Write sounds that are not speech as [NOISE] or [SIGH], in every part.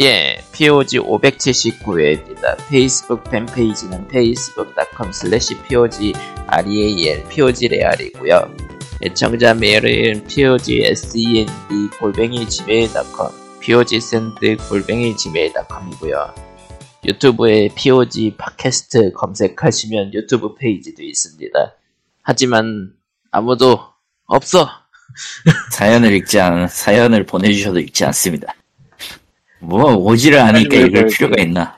예, POG 579회입니다. 페이스북 팬페이지는 facebook.com slash POG REAL POG 레알이고요. 애청자 메일은 POG SEND 골뱅이 gmail.com POG SEND 골뱅이 gmail.com이고요. 유튜브에 POG 팟캐스트 검색하시면 유튜브 페이지도 있습니다. 하지만 아무도 없어. 사연을 읽지 않, 사연을 보내주셔도 읽지 않습니다. 뭐, 오지를 않으니까 읽을 왜, 필요가 왜, 있나.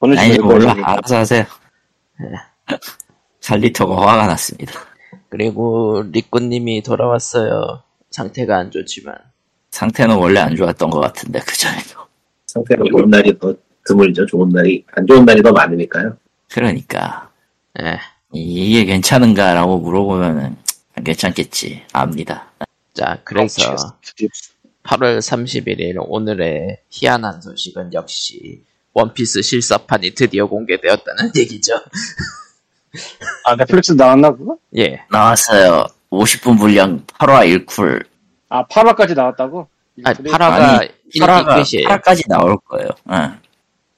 아니, 몰라. 알아서 하세요. 살리터가 화가 났습니다. 그리고 리꾸님이 돌아왔어요. 상태가 안 좋지만. 상태는 원래 안 좋았던 것 같은데, 그 전에도. 상태가 좋은 날이 더 드물죠. 좋은 날이 안 좋은 날이 더 많으니까요. 그러니까. 예. 이게 괜찮은가라고 물어보면은, 안 괜찮겠지. 압니다. 자, 그래서 어, 8월 31일 오늘의 희한한 소식은 역시 원피스 실사판이 드디어 공개되었다는 [LAUGHS] 얘기죠. 아, 넷플릭스 나왔나, 그거? 예. 나왔어요. 50분 분량 8화 1쿨. 아, 8화까지 나왔다고? 아, 그래? 8화가 아니, 1기 8화가, 끝이에요. 8화까지 나올 거예요. 응.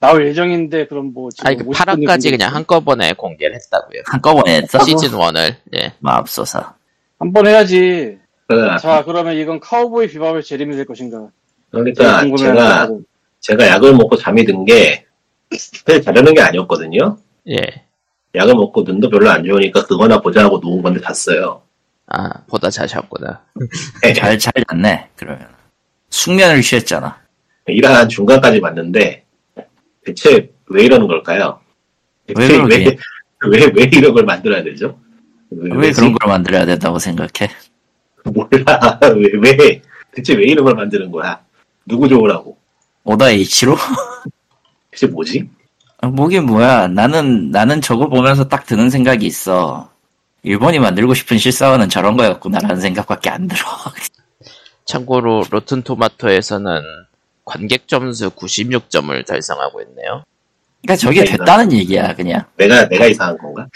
나올 예정인데, 그럼 뭐, 지금 아니, 그 50분이 8화까지 그냥? 한꺼번에 공개를 했다고요. 한꺼번에 했어? 시즌 1을. 예. 맙소사. 한 번 해야지. 자, 그러면 이건 카우보이 비밥의 재림이 될 것인가? 그러니까 제가. 제가 약을 먹고 잠이 든게 특별히 자려는 게 아니었거든요. 예. 약을 먹고 눈도 별로 안 좋으니까 그거나 보자 하고 누운 건데 잤어요. 아, 보다 자셨구나. 잘, 잘 잤네, 그러면. 숙면을 취했잖아. 일한 중간까지 봤는데 대체 왜 이러는 걸까요? 왜 대체 왜? 왜, 왜 이런 걸 만들어야 되죠? 왜, 왜? 그런 걸 만들어야 된다고 생각해? 몰라. [LAUGHS] 왜, 왜, 대체 왜 이런 걸 만드는 거야? 누구 좋으라고? 오다 H로? 대체 뭐지? 뭐긴 뭐야. 나는, 나는 저거 보면서 딱 드는 생각이 있어. 일본이 만들고 싶은 실사화는 저런 거였구나라는 생각밖에 안 들어. [LAUGHS] 참고로 로튼 토마토에서는 관객 점수 96점을 달성하고 있네요. 그러니까 저게 됐다는 얘기야, 그냥. 내가, 내가 이상한 건가?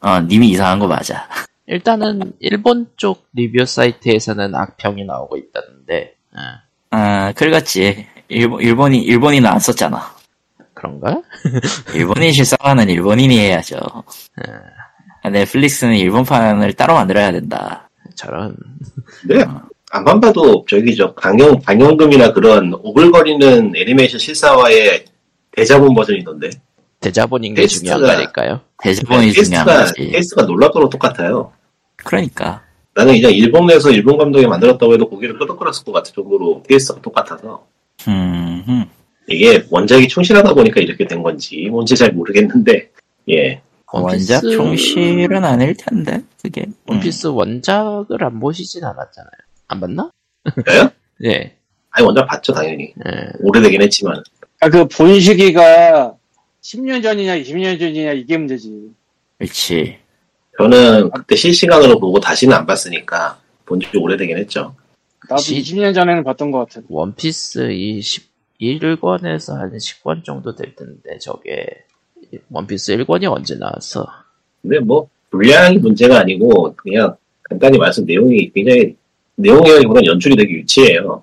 어, 님이 이상한 거 맞아. 일단은 일본 쪽 리뷰 사이트에서는 악평이 나오고 있다는데 예, 아, 그랬지. 일본, 일본이, 일본인은 안 썼잖아. 그런가? [LAUGHS] 일본인 실사화는 일본인이 해야죠. 아, 넷플릭스는 일본판을 따로 만들어야 된다. 저런 네. 암만 봐도 저기 저 강연 강연금이나 그런 오글거리는 애니메이션 실사화의 대자본 버전이던데. 대자본인 게 테스트가- 중요한다니까요. 대자본이 중요한 케이스가 거지. 케이스가 놀랍도록 똑같아요. 그러니까. 나는 그냥 일본 내에서 일본 감독이 만들었다고 해도 고개를 끄덕거렸을 것 같을 정도로 케이스가 똑같아서 음, 음. 이게 원작에 충실하다 보니까 이렇게 된 건지 뭔지 잘 모르겠는데 예 원작 원피스- 총실은 아닐 텐데, 그게. 음. 원피스 원작을 안 보시진 않았잖아요. 안 봤나? 그래요? [LAUGHS] 예. 아니 원작 봤죠 당연히 예. 오래되긴 했지만 아, 그 본 시기가 10년 전이냐, 20년 전이냐, 이게 문제지. 그렇지. 저는 그때 실시간으로 보고 다시는 안 봤으니까 본 지 오래되긴 했죠. 나도 시- 20년 전에는 봤던 것 같아. 원피스 이 11권에서 한 10권 정도 될 텐데 저게 원피스 1권이 언제 나왔어? 근데 뭐 분량이 문제가 아니고 그냥 간단히 말씀 내용이 굉장히 내용이라기보다는 연출이 되게 유치해요.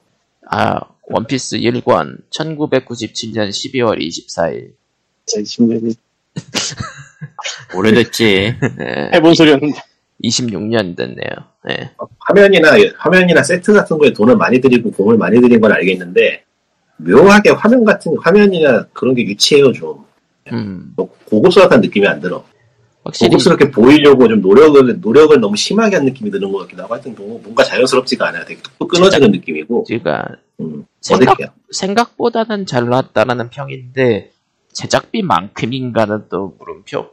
아 원피스 1권 1997년 12월 24일 20년이. [LAUGHS] 오래됐지. 예. 해본 소리였는데. 26년 됐네요. 예. 화면이나 화면이나 세트 같은 거에 돈을 많이 들이고 공을 많이 들인 건 알겠는데 묘하게 화면 같은 화면이나 그런 게 유치해요 좀 음, 뭐 고급스럽다는 느낌이 안 들어. 확실히 고급스럽게 보이려고 좀 노력을 노력을 너무 심하게 한 느낌이 드는 것 같기도 하고 하여튼 너무 뭔가 자연스럽지가 않아요. 되게 끊어지는 느낌이고 제가 음, 생각- 어색해요. 생각보다는 잘 나왔다라는 평인데 제작비만큼인가는 또 물음표.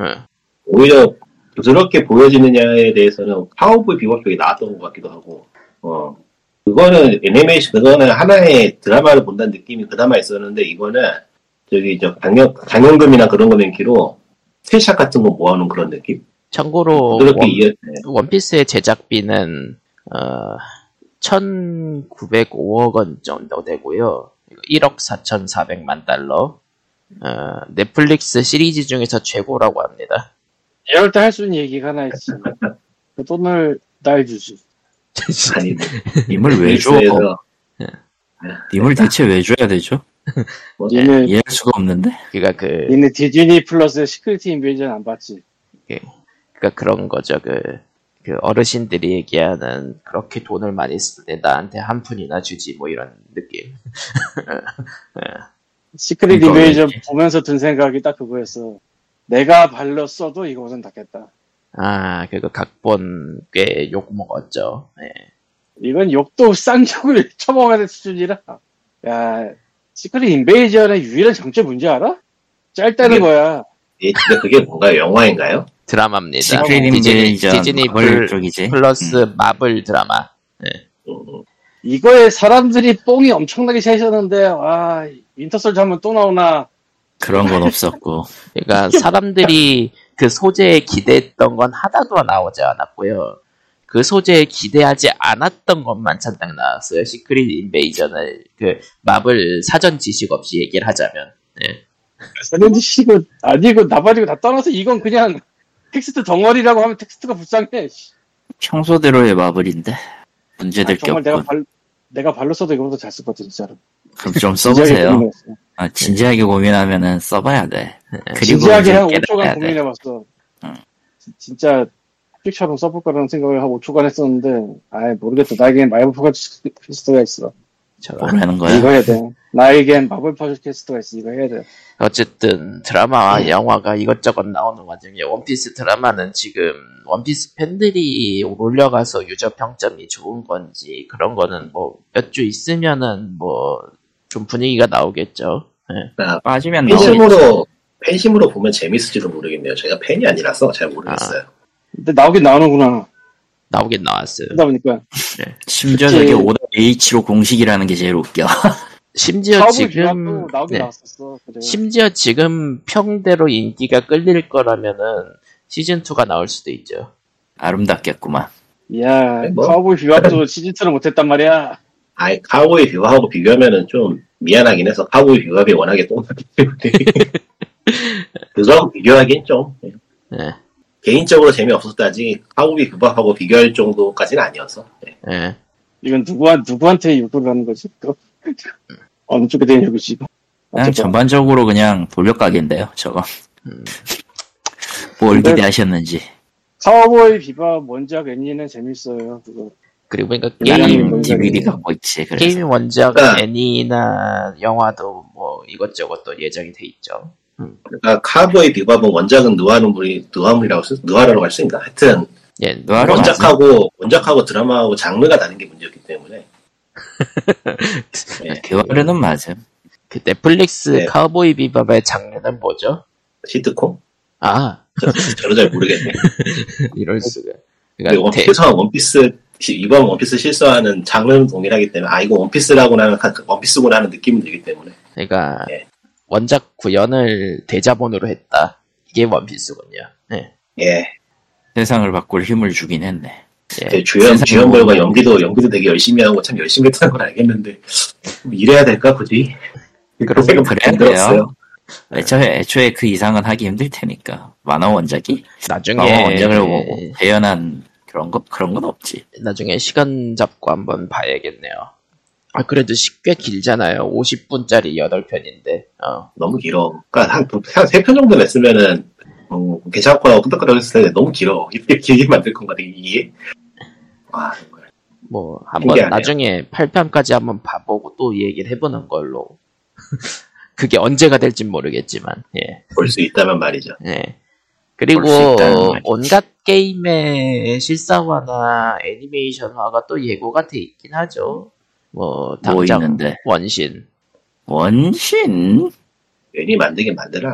예. 오히려 부드럽게 보여지느냐에 대해서는 파워보이 비법 쪽이 나왔던 것 같기도 하고, 어, 그거는 애니메이션, 그거는 하나의 드라마를 본다는 느낌이 그나마 있었는데, 이거는 저기 저 강연, 강연금이나 그런 거 맹키로 스샷 같은 거 모아놓은 그런 느낌? 참고로 원, 네. 원피스의 제작비는 어, 1,905억 원 정도 되고요. 1억 4,400만 달러. 어, 넷플릭스 시리즈 중에서 최고라고 합니다. 이럴 때 할 수 있는 얘기가 하나 있지. 그 돈을 날 주지. [LAUGHS] 아니, [LAUGHS] 님을 왜 줘? 넷플릭스에서 님을 대체 왜 줘야 되죠? [LAUGHS] 얘네, 이해할 수가 없는데? 그러니까 그 얘네 디즈니 플러스의 시크릿 인베이전 안 봤지? 그러니까 그런 거죠. 그, 그 어르신들이 얘기하는 그렇게 돈을 많이 쓸때 나한테 한 푼이나 주지 뭐 이런 느낌. Secret 왜지? 보면서 든 생각이 딱 그거였어. 내가 발로 써도 이거는 낫겠다. 아, 그거 각본 꽤 욕 먹었죠. 예. 이건 욕도 쌍욕을 쳐먹어야 [LAUGHS] 될 수준이라. 야, Secret Invasion의 유일한 장점 뭔지 알아? 짧다는 이게- 거야. 예, 근데 그게 뭔가요? 영화인가요? 드라마입니다. Secret 디즈니, Invasion 디즈니 마블 플, 쪽이지. 플러스 음. 마블 드라마. 음, 음. 이거에 사람들이 뽕이 엄청나게 차있었는데, 와, Winter Soldier 하면 또 나오나. 그런 건 없었고. [LAUGHS] 그러니까 사람들이 그 소재에 기대했던 건 하나도 나오지 않았고요. 그 소재에 기대하지 않았던 것만 잔뜩 나왔어요. Secret Invasion을 그 마블 사전 지식 없이 얘기를 하자면. 예. 세렌지 씨고 아니고 나발이고 다 떠나서 이건 그냥 텍스트 덩어리라고 하면 텍스트가 불쌍해. 씨. 평소대로의 마블인데. 문제될 아, 게 정말 내가 없고. 발, 내가 발로 써도 이거보다 잘 썼거든, 진짜로. 그럼 좀 써보세요. 아, 진지하게 고민하면은 써봐야 돼. 그리고 진지하게 한 깨달아야 5초간 돼. 고민해봤어. 응. 지- 진짜 픽처럼 써볼 거라는 생각을 한 5초간 했었는데, 아이, 모르겠다. 나에겐 마블 팟캐스트가 있어. 저런. 뭐라는 거야? 이거 해야 돼. 나에겐 마블 팟캐스트가 있어. 이거 해야 돼. 어쨌든 드라마와 영화가 이것저것 나오는 와중에 원피스 드라마는 지금 원피스 팬들이 올려가서 유저 평점이 좋은 건지 그런 거는 뭐 몇 주 있으면은 뭐 좀 분위기가 나오겠죠. 예. 아, 빠지면. 팬심으로 팬심으로 보면 재밌을지도 모르겠네요. 제가 팬이 아니라서 잘 모르겠어요. 근데 나오긴 나오는구나. 나오긴 나왔어요. 그러다 보니까. 심지어 그치. 저게 오더 H로 공식이라는 게 제일 웃겨. [LAUGHS] 심지어 지금 나오긴 네. 나왔었어. 그래. 심지어 지금 평대로 인기가 끌릴 거라면은 시즌 2가 나올 수도 있죠. 아름답겠구만. 이야, 네, 뭐. 카우보이 비밥도 시즌 2를 못했단 말이야. 아이 카우보이 비밥하고 비교하면은 좀 미안하긴 해서 카우보이 비밥이 워낙에 똥하기 때문에 [LAUGHS] 그거하고 비교하기엔 좀 예. 예. 개인적으로 재미없었다지 카우보이 비밥하고 비교할 정도까지는 아니어서 예. 예. 이건 누구한, 누구한테 욕을 하는 거지? 또? 어느 쪽에 대한 욕이지? 이거? 그냥 어쨌건. 전반적으로 그냥 돌려까기인데요, 저거. 음. 뭘 기대하셨는지. 카우보이 비밥 원작 애니는 재밌어요. 그거. 그리고 그러니까 게임 게임 DVD 있네. 갖고 있지, 그래서. 게임 원작 그러니까- 애니나 영화도 뭐 이것저것 또 예정이 돼 있죠. 그러니까 카우보이 비밥은 원작은 느와르물이 느와르물이라고 쓸 느와라고 할 수 있나 하여튼 예. 원작하고 원작하고 드라마하고 장르가 다른 게 문제였기 때문에 [LAUGHS] 예. 교화르는 맞음. 그 넷플릭스 네. 카우보이 비밥의 장르는 뭐죠? 시트콤 아, [LAUGHS] 저, 저도 잘 모르겠네. [LAUGHS] 이럴 수가. 근데 그러니까 대- 원피스 원피스 시- 이번 원피스 실수하는 장르는 동일하기 때문에 아 이거 원피스라고 하는 원피스구나 하는 느낌이 들기 때문에 그러니까 예. 원작 구현을 대자본으로 했다. 이게 원피스군요. 예. 예 세상을 바꿀 힘을 주긴 했네. 예. 그 주연 뭐- 연기도 연기도 되게 열심히 하고 참 열심히 했다는 건 알겠는데 뭐 이래야 될까 굳이 그런 생각 그래야 들었어요. 애초에, 애초에 그 이상은 하기 힘들 테니까. 만화 원작이? 나중에 만화 원작을 뭐 재현한 그런 거, 그런 건 없지. 나중에 시간 잡고 한번 봐야겠네요. 아 그래도 시- 꽤 길잖아요. 50분짜리 8편인데. 어. 너무 길어. 그러니까 한세 편 정도 냈으면은 어, 괜찮을 거라고 끄덕끄덕 했을 텐데 너무 길어. 이렇게 길게 만들 건가 되게 이게. 와 정말 뭐 한번. 나중에 8편까지 한번 봐보고 또 얘기를 해보는 걸로. [LAUGHS] 그게 언제가 될진 모르겠지만. 예. 볼 수 있다면 말이죠. 예. 그리고. 온갖 게임의 실사화나 애니메이션화가 또 예고가 돼 있긴 하죠. 뭐뭐 당장 있는데? 원신. 원신? 괜히 만들긴 만들어.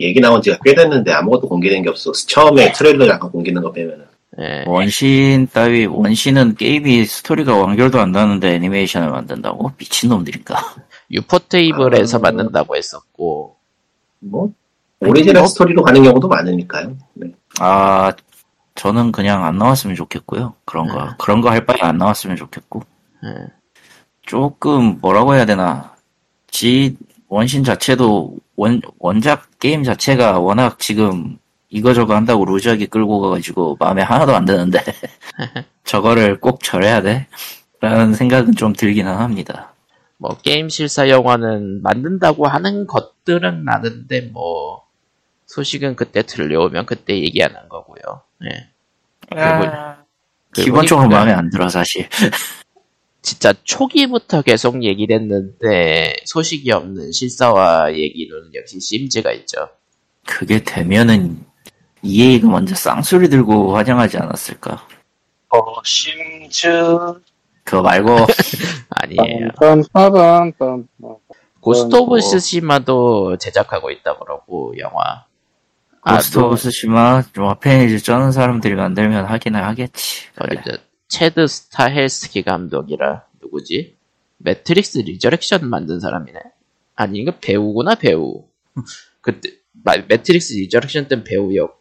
얘기 나온 지가 꽤 됐는데 아무것도 공개된 게 없어. 처음에 트레일러 잠깐 공개된 거 빼면은. 예. 원신 따위, 원신은 게임이 스토리가 완결도 안 나는데 애니메이션을 만든다고? 미친 놈들인가? [LAUGHS] 유포터블에서 아. 만든다고 했었고 뭐 오리지널 뭐- 스토리로 가는 경우도 많으니까요. 네. 아, 저는 그냥 안 나왔으면 좋겠고요. 그런 거. 네. 그런 거 할 바에 안 나왔으면 좋겠고. 예. 조금, 뭐라고 해야 되나. 지, 원신 자체도, 원, 원작 게임 자체가 워낙 지금 이거저거 한다고 루즈하게 끌고 가가지고 마음에 하나도 안 드는데. [LAUGHS] 저거를 꼭 절해야 돼? 라는 생각은 좀 들기는 합니다. 뭐 게임 실사 영화는 만든다고 하는 것들은 많은데 뭐 소식은 그때 들려오면 그때 얘기하는 거고요. 예. 그리고- 기본적으로 보니까 마음에 안 들어 사실. [LAUGHS] 진짜 초기부터 계속 얘기를 했는데 소식이 없는 실사화 얘기는 역시 심즈가 있죠. 그게 되면은 EA가 먼저 쌍수 들고 환영하지 않았을까? 어, 심즈. 그거 말고 [LAUGHS] 아니에요. 고스트 뭐- 오브 스시마도 제작하고 있다 그러고 영화. 아, 고스트 오브 스시마 좀 페니즈 쩌는 사람들이 만들면 하기는 하겠지. 어디 그래. 저 체드 스타 헬스키 감독이라 누구지? 매트릭스 리저렉션 만든 사람이네. 아니 이거 배우구나 배우. 그때 마- 매트릭스 리저렉션 때는 배우였고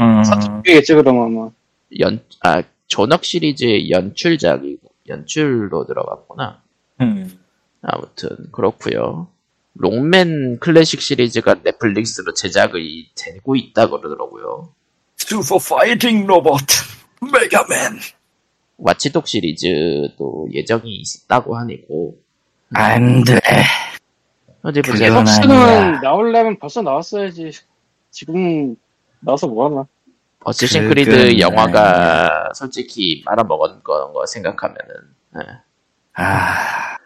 음, 이겠지 그럼 아마. 연아 존억 시리즈 연출작이고 연출로 들어갔구나. 음. 아무튼 그렇고요. 록맨 클래식 시리즈가 넷플릭스로 제작이 되고 있다 그러더라고요. 슈퍼 파이팅 로봇 메가맨. 와치독 시리즈도 예정이 있다고 하니고 안 돼. 어디 보자. 그건 덕스는 아니야. 나오려면 벌써 나왔어야지. 지금 나와서 뭐하나. 어쌔신 그건 크리드 영화가 솔직히 말아먹은 거, 거 생각하면은 예. 아,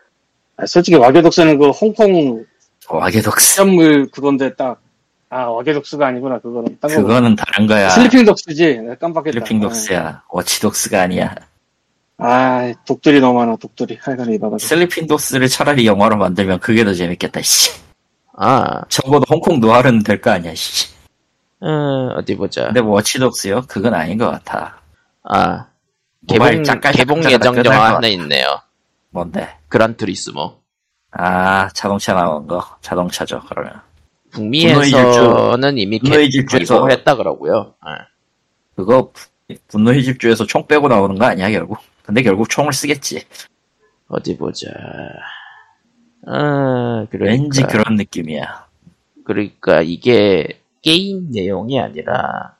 아, 솔직히 와치독스는 그 홍콩 와치독스. 시험물 그건데 딱. 아 와치독스가 아니구나 그거는. 딴 거구나. 그거는 다른 거야. 슬리핑 독스지. 내가 깜빡했다. 슬리핑 독스야. 워치 독스가 아니야. 아 독들이 너무 많아 독들이. 하여간 이봐가지고. 슬리핑 독스를 차라리 영화로 만들면 그게 더 재밌겠다, 씨. 아 적어도 홍콩 느와르는 될 거 아니야, 씨. 어, 어디 보자. 근데 워치독스요? 그건 아닌 것 같아. 아 개봉 개봉 예정 영화 것 하나. 있네요. 뭔데? 그란투리스모. 아, 자동차 나온 거. 자동차죠, 그러면. 북미에서는 이미 개, 분노의 질주에서 개봉을 했다 그러고요. 예. 그거 분노의 집주에서 총 빼고 나오는 거 아니야, 결국? 근데 결국 총을 쓰겠지. 어디 보자. 아, 그러니까, 왠지 그런 느낌이야. 그러니까 이게 게임 내용이 아니라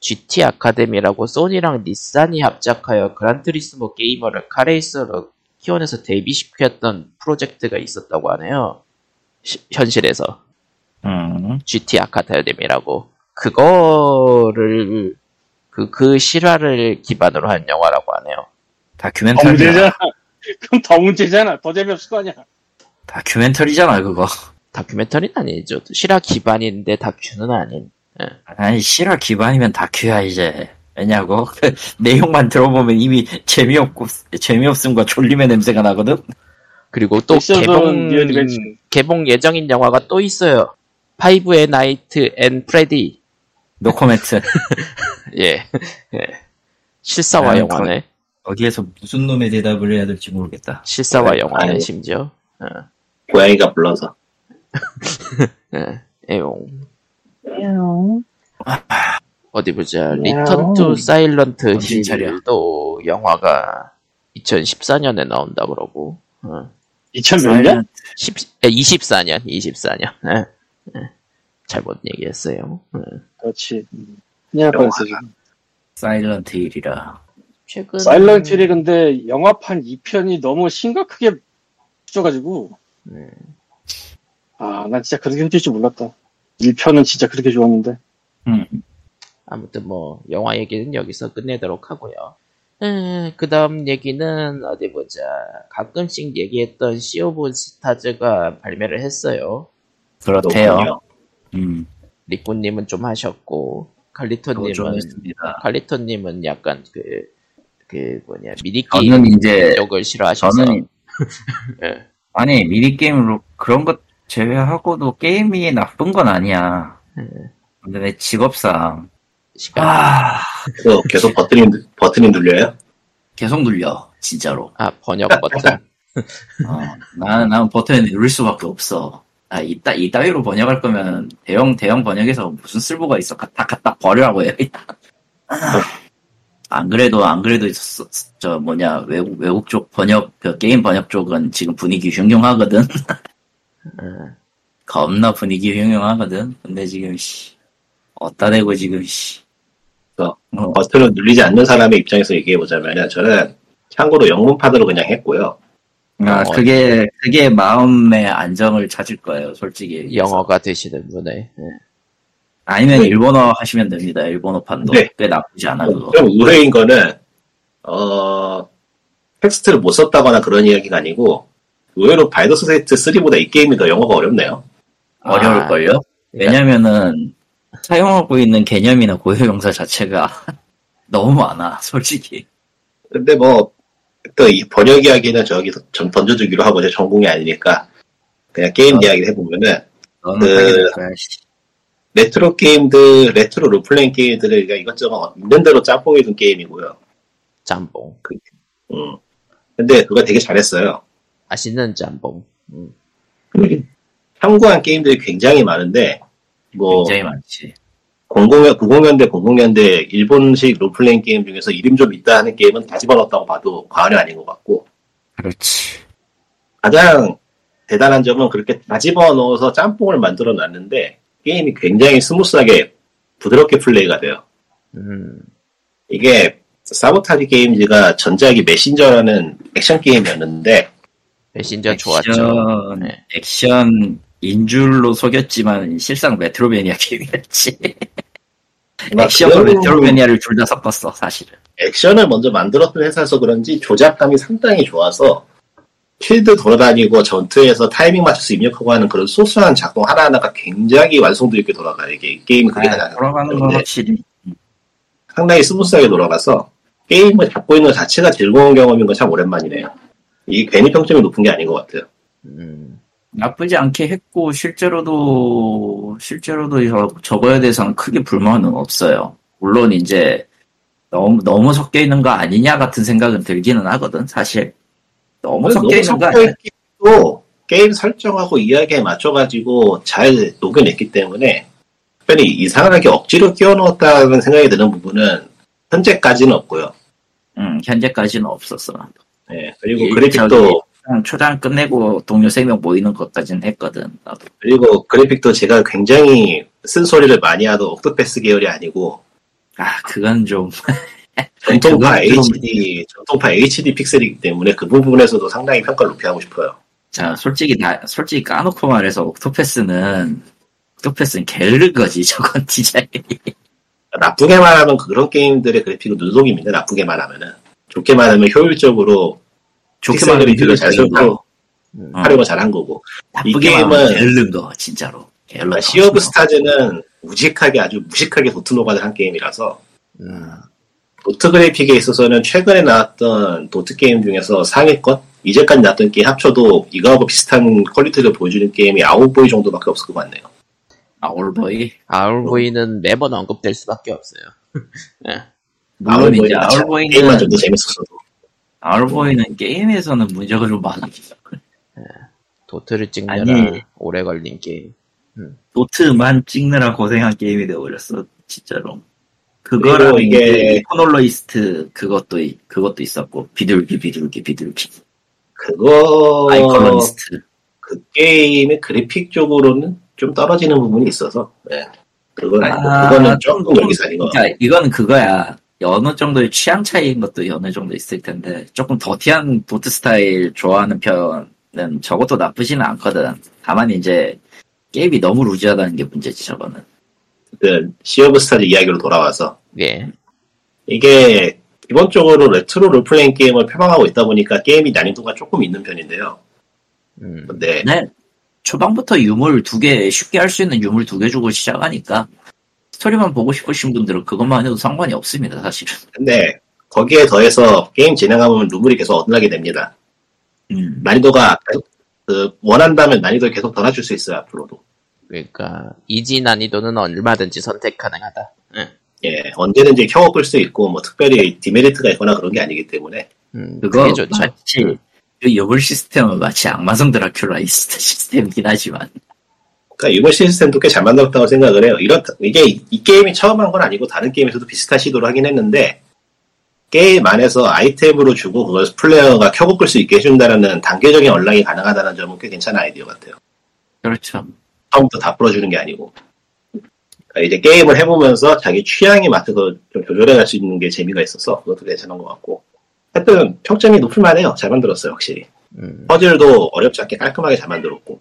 GT 아카데미라고 소니랑 닛산이 합작하여 그란트리스모 게이머를 카레이서로 키워내서 데뷔시켰던 프로젝트가 있었다고 하네요. 시- 현실에서 음, GT 아카데미라고 그거를 그, 그 실화를 기반으로 한 영화라고 하네요. 더 다큐멘터리잖아. 문제잖아. 그럼 더 문제잖아. 더 재미없을 거 아니야. 다큐멘터리잖아, 그거. 다큐멘터리는 아니죠. 실화 기반인데 다큐는 아닌. 예. 아니, 실화 기반이면 다큐야, 이제. 왜냐고? 그 [LAUGHS] 내용만 들어보면 이미 재미없고, 재미없음과 졸림의 냄새가 나거든? 그리고 또 개봉. 개봉 예정인 영화가 또 있어요. 파이브 나이트 앳 프레디. 노코멘트. [LAUGHS] 예. 예. 실사화 나는 영화네. 어디에서 무슨 놈의 대답을 해야 될지 모르겠다. 실사화 그래, 영화네 아니. 심지어. 어. 고양이가 불러서. [LAUGHS] 예. 에용. 어디 보자. 리턴 투. 사일런트. 힐도 영화가 2014년에 나온다 그러고. 어. 2000몇 년? 10, 24년, 24년. 예. 예. 잘못 얘기했어요. 예. 그렇지. 음. 그냥 할 뻔했어 지금. 사일런트 힐이라. 최근 사일런트 힐이 근데 영화판 2편이 너무 심각하게 붙여가지고 네. 아 난 진짜 그렇게 힘들 줄 몰랐다 1편은 진짜 그렇게 좋았는데 음. 아무튼 뭐 영화 얘기는 여기서 끝내도록 하고요. 그 다음 얘기는 어디 보자. 가끔씩 얘기했던 시 오브 스타즈가 발매를 했어요. 그렇대요. 음. 리꾸님은 좀 하셨고 칼리토님은. 칼리토님은 약간 그 그 뭐냐 미니게임 저는 이제, 쪽을 싫어하셔서 저는, [LAUGHS] 예. 아니, 미니게임으로 그런 것 제외하고도 게임이 나쁜 건 아니야. 예. 근데 내 직업상, 시간 아, 계속 버튼이, 버튼이 눌려요? 계속 눌려. 진짜로. 아 번역 버튼 어, 나는, 나는 버튼을 누를 수밖에 없어. 아, 이따, 이따위로 번역할 거면 대형, 대형 번역에서 무슨 쓸모가 있어. 갖다, 갖다 버리라고 해. 안 그래도, 안 그래도, 저, 저 뭐냐, 외국, 외국 쪽 번역, 그 게임 번역 쪽은 지금 분위기 흉흉하거든. 예. 겁나 분위기 흉흉하거든. 근데 지금, 씨, 어따 대고 지금, 씨. 어. 어, 버튼을 눌리지 않는 사람의 입장에서 얘기해 보자면, 저는 참고로 영문판으로 그냥 했고요. 아, 영어. 그게, 그게 마음의 안정을 찾을 거예요, 솔직히. 영어가 되시는 분의 예. 아니면 일본어 하시면 됩니다, 일본어판도. 네. 꽤 나쁘지 않아, 그거. 좀 의외인 거는 어 텍스트를 못 썼다거나 그런 이야기가 아니고 의외로 발더스 게이트 3보다 이 게임이 더 영어가 어렵네요. 어려울걸요? 그러니까 왜냐면은, 사용하고 있는 개념이나 고유명사 자체가 [LAUGHS] 너무 많아, 솔직히. 근데 뭐또이 번역 이야기는 저기 전 던져주기로 하고 제 전공이 아니니까 그냥 게임 어. 이야기를 해보면은 그-. 레트로 게임들 레트로 롤플레잉 게임들을 그러니까 이것저것 있는 대로 짬뽕해 둔 게임이고요. 짬뽕 음. 근데 그거 되게 잘했어요. 맛있는 짬뽕 음. 참고한 게임들이 굉장히 많은데 뭐 굉장히 많지. 00년, 90년대, 00년대 일본식 롤플레잉 게임 중에서 이름 좀 있다 하는 게임은 다 집어넣었다고 봐도 과언이 아닌 것 같고 그렇지. 가장 대단한 점은 그렇게 다 집어넣어서 짬뽕을 만들어 놨는데 게임이 굉장히 스무스하게 부드럽게 플레이가 돼요. 음. 이게 Sabotage Games가 전작이 Messenger라는 액션 게임이었는데 Messenger 좋았죠 액션, 네. 액션 인 줄로 속였지만 실상 Metroidvania 게임이었지. 액션과 그런 Metroidvania를 둘 다 섞었어, 사실은. 액션을 먼저 만들었던 회사여서 그런지 조작감이 상당히 좋아서 필드 돌아다니고 전투에서 타이밍 맞춰서 입력하고 하는 그런 소소한 작동 하나하나가 굉장히 완성도 있게 돌아가요. 이게 게임 그게 아, 돌아가는 건 확실히. 상당히 스무스하게 돌아가서 게임을 잡고 있는 것 자체가 즐거운 경험인 건 참 오랜만이네요. 이 괜히 평점이 높은 게 아닌 것 같아요. 음. 나쁘지 않게 했고, 실제로도, 실제로도 저- 저거에 대해서는 크게 불만은 없어요. 물론 이제, 너무, 너무 섞여 있는 거 아니냐 같은 생각은 들기는 하거든, 사실. 너무 섞여 있는 거 아니야? 섞여있기도 게임 설정하고 이야기에 맞춰가지고 잘 녹여냈기 때문에 특별히 이상하게 억지로 끼워 넣었다는 생각이 드는 부분은 현재까지는 없고요. 음, 현재까지는 없었어. 예, 그리고 이- 그래픽도 초장 끝내고 동료 3명 모이는 것까지는 했거든, 나도. 그리고 그래픽도 제가 굉장히 쓴소리를 많이 하던 옥토패스 계열이 아니고 아, 그건 좀, [LAUGHS] 전통파 HD 전통파 HD 픽셀이기 때문에 그 부분에서도 상당히 평가를 높이 하고 싶어요. 자, 솔직히, 나, 솔직히 까놓고 말해서 Octopath는, Octopath는 게으른 거지, [LAUGHS] 저건 디자인이. 나쁘게 말하면 그런 게임들의 그래픽은 눈속임인데 나쁘게 말하면은 좋게 말하면 효율적으로 좋게 말하면 그래픽을 잘 효율적인 거. 설정 음. 어, 하려고 잘한 거고 나쁘게 이 게임은- 게으른 거, 진짜로. 그러니까 Sea of Stars는 우직하게 아주 무식하게 도트 노가다를 한 게임이라서 음. 도트 그래픽에 있어서는 최근에 나왔던 도트 게임 중에서 상위권? 이제까지 나왔던 게임 합쳐도 이거하고 비슷한 퀄리티를 보여주는 게임이 Owlboy 정도밖에 없을 것 같네요. 아, Owlboy. Owlboy는 매번 언급될 수밖에 없어요 [LAUGHS] 예. 물론 이제 Owlboy는 참 Owlboy는, 게임만 좀 더 재밌었어도 Owlboy는 게임에서는 문제가 좀 많아. 도트를 찍느라 아니. 오래 걸린 게임 도트만 찍느라 고생한 게임이 되어버렸어, 진짜로. 그거랑 이게- Iconoclasts 그것도 이- 그것도 있었고 비둘기 비둘기 비둘기 그거 Iconoclasts 그 게임의 그래픽 쪽으로는 좀 떨어지는 부분이 있어서 네. 그건 아니고 아, 그거는 좀- 조금 여기서 아닌 것 같아요. 그러니까 이거는 그거야. 어느 정도의 취향 차이인 것도 어느 정도 있을 텐데 조금 더티한 도트 스타일 좋아하는 편은 저것도 나쁘지는 않거든. 다만 이제 게임이 너무 루즈하다는 게 문제지 저거는. 그 Sea of Stars 이야기로 돌아와서 예 이게 기본적으로 레트로 롤플레잉 게임을 표방하고 있다 보니까 게임이 난이도가 조금 있는 편인데요. 음. 근데 네. 초반부터 유물 두 개, 쉽게 할 수 있는 유물 두 개 주고 시작하니까, 스토리만 보고 싶으신 분들은 그것만 해도 상관이 없습니다, 사실은. 근데 거기에 더해서 게임 진행하면 유물이 계속 얻어나게 됩니다. 음. 난이도가 그 원한다면 난이도를 계속 더 낮출 수 있어요 앞으로도. 그러니까 easy 난이도는 얼마든지 선택 가능하다 예. 예 언제든지 켜고 끌수 있고 뭐 특별히 demerit가 있거나 그런 게 아니기 때문에 음, 그거 그게 좋죠 마치, 그 유물 시스템은 마치 악마성 드라큘라 이스트 [LAUGHS] 시스템이긴 하지만, 그러니까 유물 시스템도 꽤 잘 만들었다고 생각을 해요. 이런 이게 이, 이 게임이 처음 한 건 아니고 다른 게임에서도 비슷한 시도를 하긴 했는데 게임 안에서 아이템으로 주고 그걸 플레이어가 켜고 끌 수 있게 해준다는 단계적인 언락이 가능하다는 점은 꽤 괜찮은 아이디어 같아요. 그렇죠. 처음부터 다 풀어주는 게 아니고. 그러니까 이제 게임을 해보면서 자기 취향에 맞춰서 좀 조절해 갈 수 있는 게 재미가 있어서 그것도 괜찮은 것 같고. 하여튼 평점이 높을만 해요. 잘 만들었어요, 확실히. 음, 퍼즐도 어렵지 않게 깔끔하게 잘 만들었고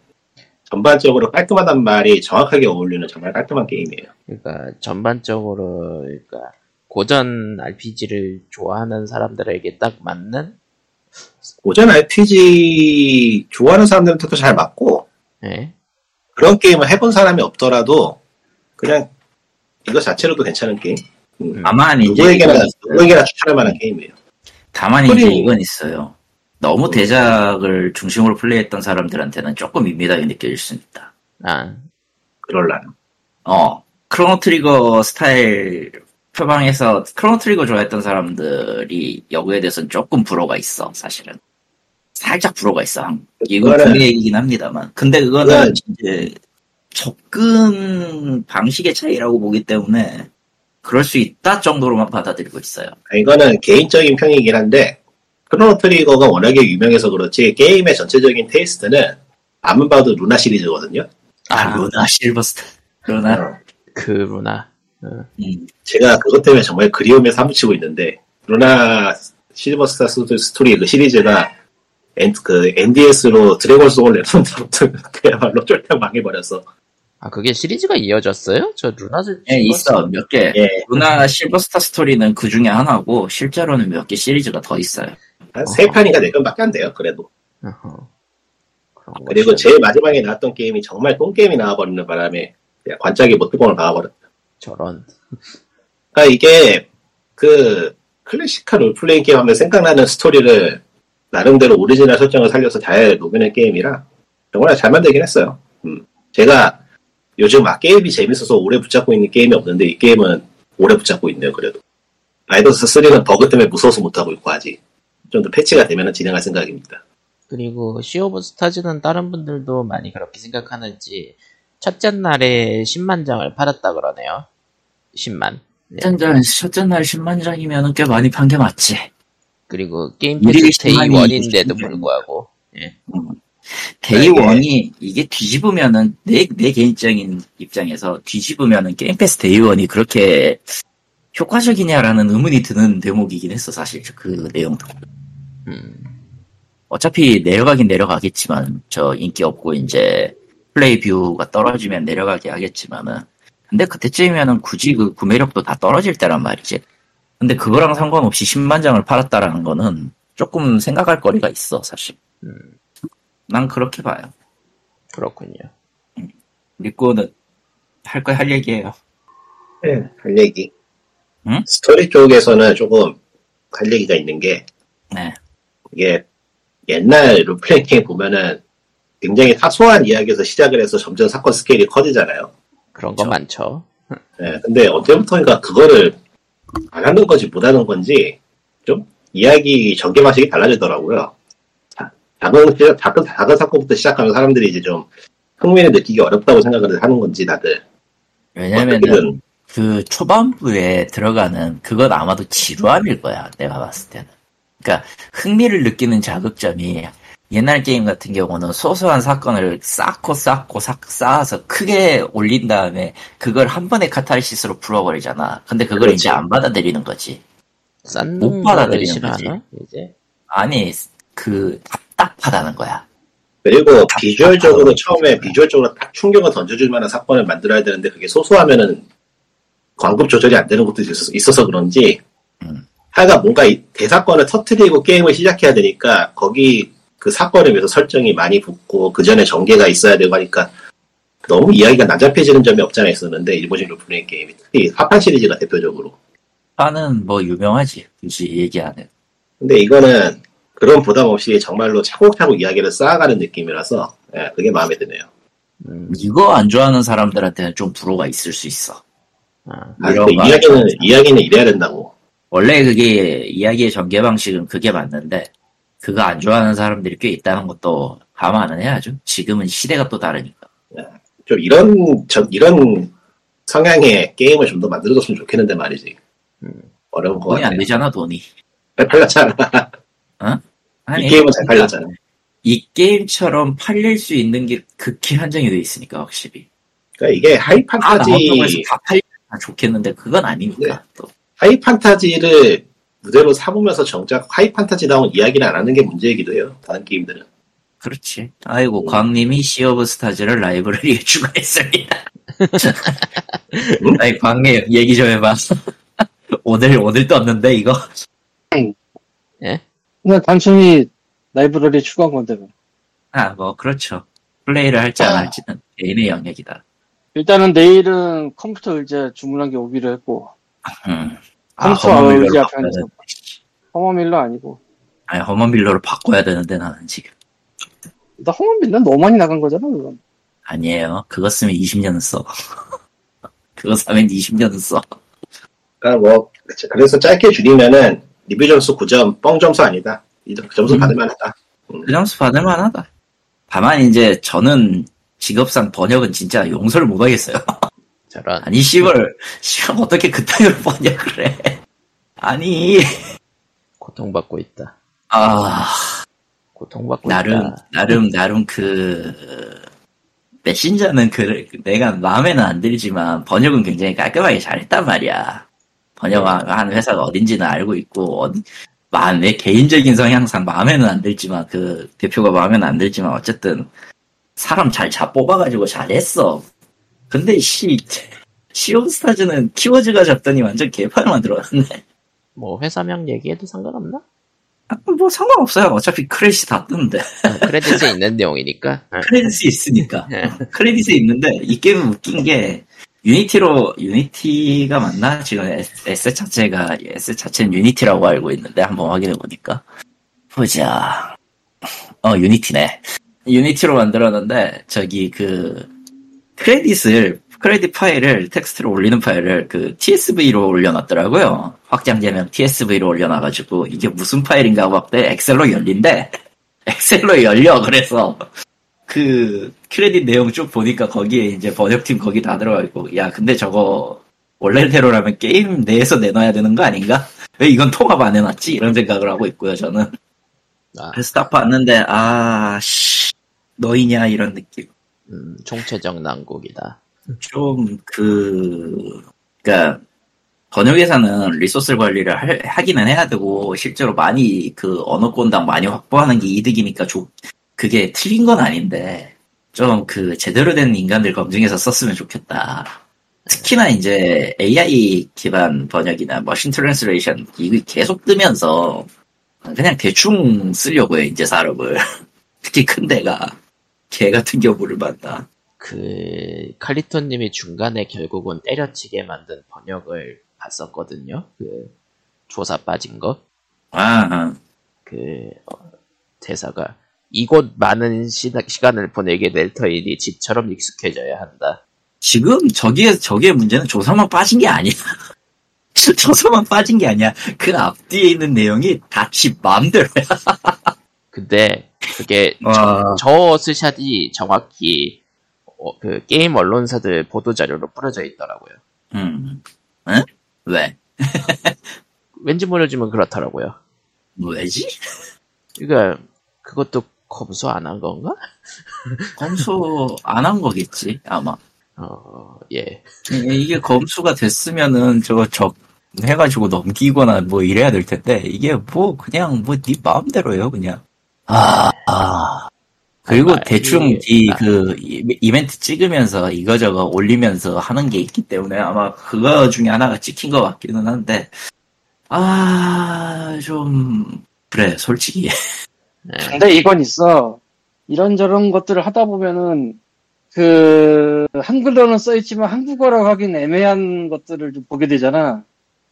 전반적으로 깔끔하단 말이 정확하게 어울리는 정말 깔끔한 게임이에요. 그러니까 전반적으로 그러니까 고전 RPG를 좋아하는 사람들에게 딱 맞는 고전 RPG 좋아하는 사람들한테도 잘 맞고 예. 그런 게임을 해본 사람이 없더라도 그냥 이거 자체로도 괜찮은 게임. 음. 다만 이제 누구에게나. 누구에게나 추천할 만한 게임이에요. 다만 이제 스토리- 이건 있어요. 너무 대작을 중심으로 플레이했던 사람들한테는 조금 밋밋하게 느껴질 수 있다. 아 그럴라나. 어, Chrono Trigger 스타일 표방에서 Chrono Trigger 좋아했던 사람들이 여기에 대해서는 조금 불호가 있어, 사실은. 살짝 불호가 있어. 이건 그거는- 국내 얘기긴 합니다만. 근데 그거는 그거는- 이제 접근 방식의 차이라고 보기 때문에 그럴 수 있다 정도로만 받아들이고 있어요. 아, 이거는 개인적인 평이긴 한데 Chrono Trigger가 워낙에 유명해서 그렇지 게임의 전체적인 taste는 아무 봐도 Lunar 시리즈거든요. 아, Lunar Silver Star. Lunar. 어. 그 Lunar 음, 제가 그것 때문에 정말 그리움에 사무치고 있는데 Lunar Silver Star 스- 스토리 그 시리즈가 엔, 그 NDS로 Dragon Soul 내놓은 다음부터 [LAUGHS] 그야말로 쫄딱 망해버렸어. 아 그게 시리즈가 이어졌어요? 저 Lunar를 예, 있어. 몇 개. 예, Lunar Silver Star Story는 그 중에 하나고, 실제로는 몇 개 시리즈가 더 있어요. 한 세 판인가 네 편밖에 안 돼요. 그래도. 어허. 그리고 거지. 제일 마지막에 나왔던 게임이 정말 똥게임이 나와버리는 바람에 관짝이 못 뚜껑을 박아버렸다. 저런 그러니까 이게 그 클래식한 롤플레잉 게임 하면 생각나는 스토리를 나름대로 오리지널 설정을 살려서 잘 녹여낸 게임이라 정말 잘 만들긴 했어요. 음. 제가 요즘 막 게임이 재밌어서 오래 붙잡고 있는 게임이 없는데 이 게임은 오래 붙잡고 있네요. 그래도 Baldur's 3는 버그 때문에 무서워서 못하고 있고 아직 좀 더 패치가 되면 진행할 생각입니다. 그리고 Sea of Stars는 다른 분들도 많이 그렇게 생각하는지 첫째 날에 10만 장을 팔았다 그러네요 10만 네. 첫째 날, 첫째 날 10만 장이면 꽤 많이 판 게 맞지. 그리고 Game Pass day 10만이 1인데도 10만. 불구하고 예. day 이게- one이 이게 뒤집으면은 내, 내 개인적인 입장에서 뒤집으면은 Game Pass day one이 그렇게 효과적이냐라는 의문이 드는 대목이긴 했어 사실 그 내용도 음, 어차피 내려가긴 내려가겠지만 저 인기 없고 이제 플레이 뷰가 떨어지면 내려가게 하겠지만은 근데 그때쯤이면은 굳이 그 구매력도 다 떨어질 때란 말이지 근데 그거랑 상관없이 10만 장을 팔았다라는 거는 조금 생각할 거리가 있어 사실 음, 난 그렇게 봐요 그렇군요 리코는 할 거 할 얘기예요. 네, 할 얘기. 응? 스토리 쪽에서는 조금 할 얘기가 있는 게 네. 이게 옛날 롤플레잉 보면은 굉장히 사소한 이야기에서 시작을 해서 점점 사건 스케일이 커지잖아요. 그런 거 그쵸. 많죠 예, 근데 언제부터인가 그거를 안 하는 건지 못 하는 건지 좀 이야기 전개 방식이 달라지더라고요. 자- 작은, 시- 작은, 작은 사건부터 시작하면 사람들이 이제 좀 흥미를 느끼기 어렵다고 생각을 하는 건지 다들. 왜냐면은. 그 초반부에 들어가는 그건 아마도 지루함일 거야. 내가 봤을 때는. 그러니까 흥미를 느끼는 자극점이 옛날 게임 같은 경우는 소소한 사건을 쌓고 쌓고 쌓, 쌓아서 크게 올린 다음에 그걸 한 번에 카타르시스로 풀어버리잖아. 근데 그걸 그렇지. 이제 안 받아들이는 거지. 싼못 받아들이는 싫어하나? 이제 아니 그 답답하다는 거야. 그리고 비주얼적으로 처음에. 비주얼적으로 딱 충격을 던져줄 만한 사건을 만들어야 되는데 그게 소소하면은 광급 조절이 안 되는 것도 있어서, 있어서 그런지 음. 하여간 뭔가 이 대사건을 터트리고 게임을 시작해야 되니까 거기 그 사건을 위해서 설정이 많이 붙고 그 전에 전개가 있어야 되고 하니까 너무 이야기가 난잡해지는 점이 없잖아 있었는데 일본식 롤플레잉 게임이 특히 파판 시리즈가 대표적으로 파는 뭐 유명하지. 굳이 얘기 안 해. 근데 이거는 그런 부담 없이 정말로 차곡차곡 이야기를 쌓아가는 느낌이라서 예, 그게 마음에 드네요. 음, 이거 안 좋아하는 사람들한테는 좀 불호가 있을 수 있어. 아, 아, 이야기는 이야기는 이래야 된다고. 원래 그게 이야기의 전개 방식은 그게 맞는데 그거 안 좋아하는 사람들이 꽤 있다는 것도 감안은 해야죠. 지금은 시대가 또 다르니까. 좀 이런 저 이런 성향의 게임을 좀 더 만들어줬으면 좋겠는데 말이지. 음. 어려운 거 돈이 안 같아. 되잖아 돈이. 잘 [LAUGHS] 팔렸잖아. 아니 이 게임은 잘 팔렸잖아. 이 게임처럼 팔릴 수 있는 게 극히 한정이 돼 있으니까 확실히. 그러니까 이게 high 다 나온다고 해서 판타지 다 팔리면 좋겠는데 그건 아니니까 또. high fantasy를 무대로 삼으면서 정작 high fantasy 나온 이야기를 안 하는 게 문제이기도 해요. 다른 게임들은. 그렇지. 아이고, 광님이 Sea of Stars를 라이브러리에 [LAUGHS] 추가했습니다. 아이, 광님, 얘기 좀 해봐. [LAUGHS] 오늘, 오늘 떴는데, 이거? 그냥 단순히 라이브러리에 추가한 건데 뭐. 아, 뭐, 그렇죠. 플레이를 할지 안 아. 할지는 개인의 영역이다. 일단은 내일은 컴퓨터 의자 주문한 게 오기로 했고 음. 컴퓨터 허먼밀러로 의자 바꿔야 편에서 되는데. 허머밀러 아니고 아니, 허먼밀러로 바꿔야 되는데, 나는 지금. 나 허머밀러 너무 많이 나간 거잖아 그건 아니에요. 그거 쓰면 20년은 써. [LAUGHS] 그거 사면 20년은 써. 그러니까 뭐 그래서 짧게 줄이면은 리뷰 점수 9점 뻥 점수 아니다. 이 점- 그 점수 음. 받을만 하다. 그 점수 받을 만 하다. 다만, 이제, 저는 직업상 번역은 진짜 용서를 못 하겠어요. [LAUGHS] 저런 아니, 씨발, 씨발, 어떻게 그따위로 번역을 해. 아니, 고통받고 있다. 아, 고통받고 나름, 있다. 나름, 나름 그, 메신저는 그, 내가 마음에는 안 들지만, 번역은 굉장히 깔끔하게 잘했단 말이야. 번역하는 회사가 어딘지는 알고 있고, 어디, 마, 내 개인적인 성향상 마음에는 안 들지만, 그, 대표가 마음에는 안 들지만, 어쨌든, 사람 잘잡 뽑아가지고 잘했어. 근데, 씨, 시온스타즈는 키워즈가 잡더니 완전 개판을 만들어놨네. 뭐 회사명 얘기해도 상관없나? 아, 뭐 상관없어요. 어차피 크레딧 다 뜨는데. 어, 크레딧에 있는 [LAUGHS] 내용이니까. 어. 크레딧이 있으니까. 예. 크레딧에 있는데 이 게임은 웃긴 게 Unity로 Unity가 맞나 지금 S, S 자체가 S 자체는 Unity라고 알고 있는데 한번 확인해 보니까 보자 어 Unity네 Unity로 만들었는데 저기 그 크레딧을 크레딧 파일을 텍스트로 올리는 파일을 그 TSV로 올려놨더라고요. 확장자명 TSV로 올려놔가지고 이게 무슨 파일인가 하고 봤더니 엑셀로 열린대. [LAUGHS] 엑셀로 열려. 그래서 그 크레딧 내용 쭉 보니까 거기에 이제 번역팀 거기 다 들어가 있고 야 근데 저거 원래대로라면 게임 내에서 내놔야 되는 거 아닌가? 왜 이건 통합 안 해놨지? 이런 생각을 하고 있고요 저는. 아, 그래서 딱 봤는데 아 씨 너희냐 이런 느낌 음, 총체적 난국이다. 좀 그 그니까 번역회사는 리소스 관리를 할- 하기는 해야 되고 실제로 많이 그 언어권당 많이 확보하는 게 이득이니까 조- 그게 틀린 건 아닌데 좀 그 제대로 된 인간들 검증해서 썼으면 좋겠다. 특히나 이제 AI 기반 번역이나 machine translation 이게 계속 뜨면서 그냥 대충 쓰려고 해 이제 산업을 [LAUGHS] 특히 큰 데가 개 같은 경우를 만나. 그 칼리토님이 중간에 결국은 때려치게 만든 번역을 봤었거든요. 그 조사 빠진 거. 아, 그 어, 대사가 이곳 많은 시, 시간을 보내게 될 터이니 집처럼 익숙해져야 한다. 지금 저기에 저기에 문제는 조사만 빠진 게 아니야. [LAUGHS] 조사만 빠진 게 아니야. 그 앞뒤에 있는 내용이 다 집 마음대로야. [LAUGHS] 근데 그게 와. 저 스샷이 정확히 어, 그 게임 언론사들 보도 자료로 뿌려져 있더라고요. 음, 응? 왜? 왠지 모르지만 그렇더라고요. 왜지? 그러니까 그것도 검수 안 한 건가? 검수 안 한 거겠지 아마. 어, 예. 이게 검수가 됐으면은 저거 적 해가지고 넘기거나 뭐 이래야 될 텐데 이게 뭐 그냥 뭐 네 마음대로예요 그냥. 아. 아. 그리고 정말 대충 이- 이 아. 그 이벤트 찍으면서 이거저거 올리면서 하는 게 있기 때문에 아마 그거 중에 하나가 찍힌 것 같기는 한데 아 좀 그래 솔직히 네. 근데 이건 있어 이런저런 것들을 하다 보면은 그 한글로는 써 있지만 한국어라고 하긴 애매한 것들을 좀 보게 되잖아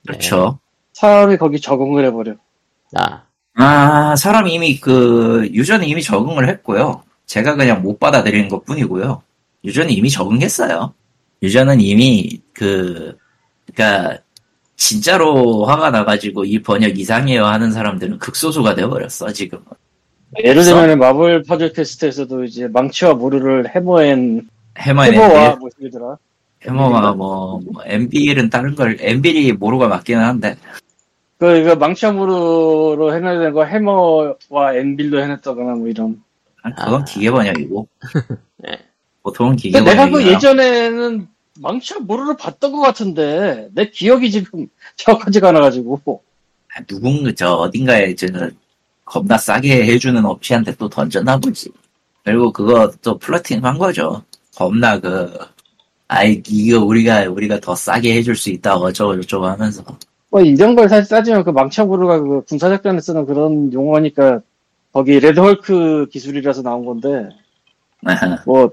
그렇죠. 사람이 거기 적응을 해버려 아, 아 사람이 이미 그 유저는 이미 적응을 했고요. 제가 그냥 못 받아들이는 것 뿐이고요. 유저는 이미 적응했어요. 유저는 이미 그 그러니까 진짜로 화가 나가지고 이 번역 이상해요 하는 사람들은 극소수가 되어버렸어 지금. 예를 들면 Marvel Puzzle Quest에서도 이제 망치와 모루를 hammer and 해머와 해머와 뭐 이러더라 해머와 뭐, 뭐 anvil은 다른 걸 anvil이 모루가 맞기는 한데 그 이거 해놔야 되는 거 해머와 anvil로 해놨다거나 뭐 이런 그건 아. 기계 번역이고 [LAUGHS] 네. 보통은 기계 근데 내가 그 예전에는 망치와 모르를 봤던 것 같은데 내 기억이 지금 [LAUGHS] 정확하지가 않아가지고 아, 누군 저 어딘가에 저 겁나 싸게 해주는 업체한테 또 던졌나 보지. 그리고 그거 또 플러팅 한 거죠. 겁나 그 아이 이거 우리가 우리가 더 싸게 해줄 수 있다 어쩌고 저쩌고 하면서 뭐 이런 걸 사실 따지면 그 망차부르가 그 군사작전에 쓰는 그런 용어니까 거기 레드헐크 기술이라서 나온 건데 [LAUGHS] 뭐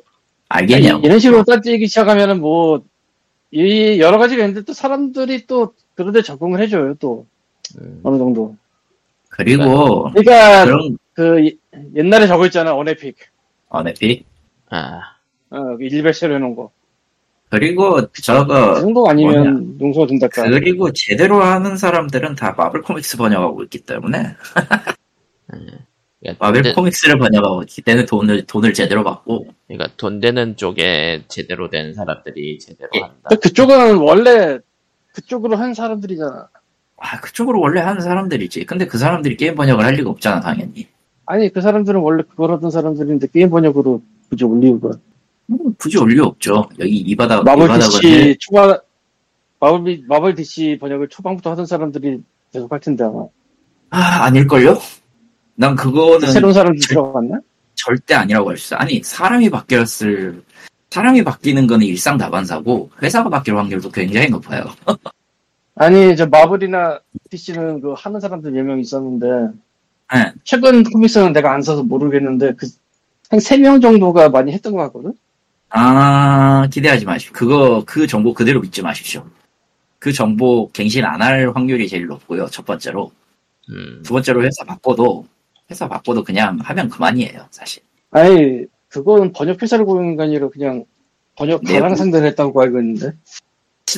알겠냐고. 이런 식으로 따지기 시작하면은 뭐, 이 여러 가지가 있는데 또 사람들이 또 그런데 적응을 해줘요, 또. 음, 어느 정도. 그리고 그러니까 그런 그 이- 옛날에 저거 있잖아, 어네픽. 어네피 아, 어, 그 일베시로 해놓은 거. 그리고 그 저거 정도 아니면 용서가 된달까. 그리고 제대로 하는 사람들은 다 마블 코믹스 번역하고 있기 때문에 그러니까 마블 돈, 되, 코믹스를 번역하고 있기 때문에 돈을 돈을 제대로 받고 그러니까 돈 되는 쪽에 제대로 된 사람들이 제대로 예. 한다. 근데 그쪽은 원래 그쪽으로 한 사람들이잖아. 아 그쪽으로 원래 하는 사람들이지. 근데 그 사람들이 게임 번역을 할 리가 없잖아 당연히. 아니, 그 사람들은 원래 그걸 하던 사람들인데 게임 번역으로 굳이 올리고. 음, 굳이 올리 없죠. 여기 이 바닥 마블 이 바닥은 DC 초반, 마블, 마블 DC 번역을 초반부터 하던 사람들이 계속 할 텐데 아마. 아 아닐걸요? 난 그거는 새로운 사람들 들어갔나? 절대 아니라고 할 수 있어. 아니 사람이 바뀌었을 사람이 바뀌는 거는 일상 다반사고 회사가 바뀔 확률도 굉장히 높아요. [LAUGHS] 아니, 저 마블이나 DC는 그 하는 사람들 몇 명 있었는데, 네. 최근 코믹스는 내가 안 사서 모르겠는데, 그, 한 3명 정도가 많이 했던 것 같거든? 아, 기대하지 마십시오. 그거, 그 정보 그대로 믿지 마십시오. 그 정보 갱신 안 할 확률이 제일 높고요, 첫 번째로. 음, 두 번째로 회사 바꿔도, 회사 바꿔도 그냥 하면 그만이에요, 사실. 아니, 그건 번역 회사를 고용한 게 아니라 그냥 번역 네. 가랑 상대를 했다고 알고 있는데.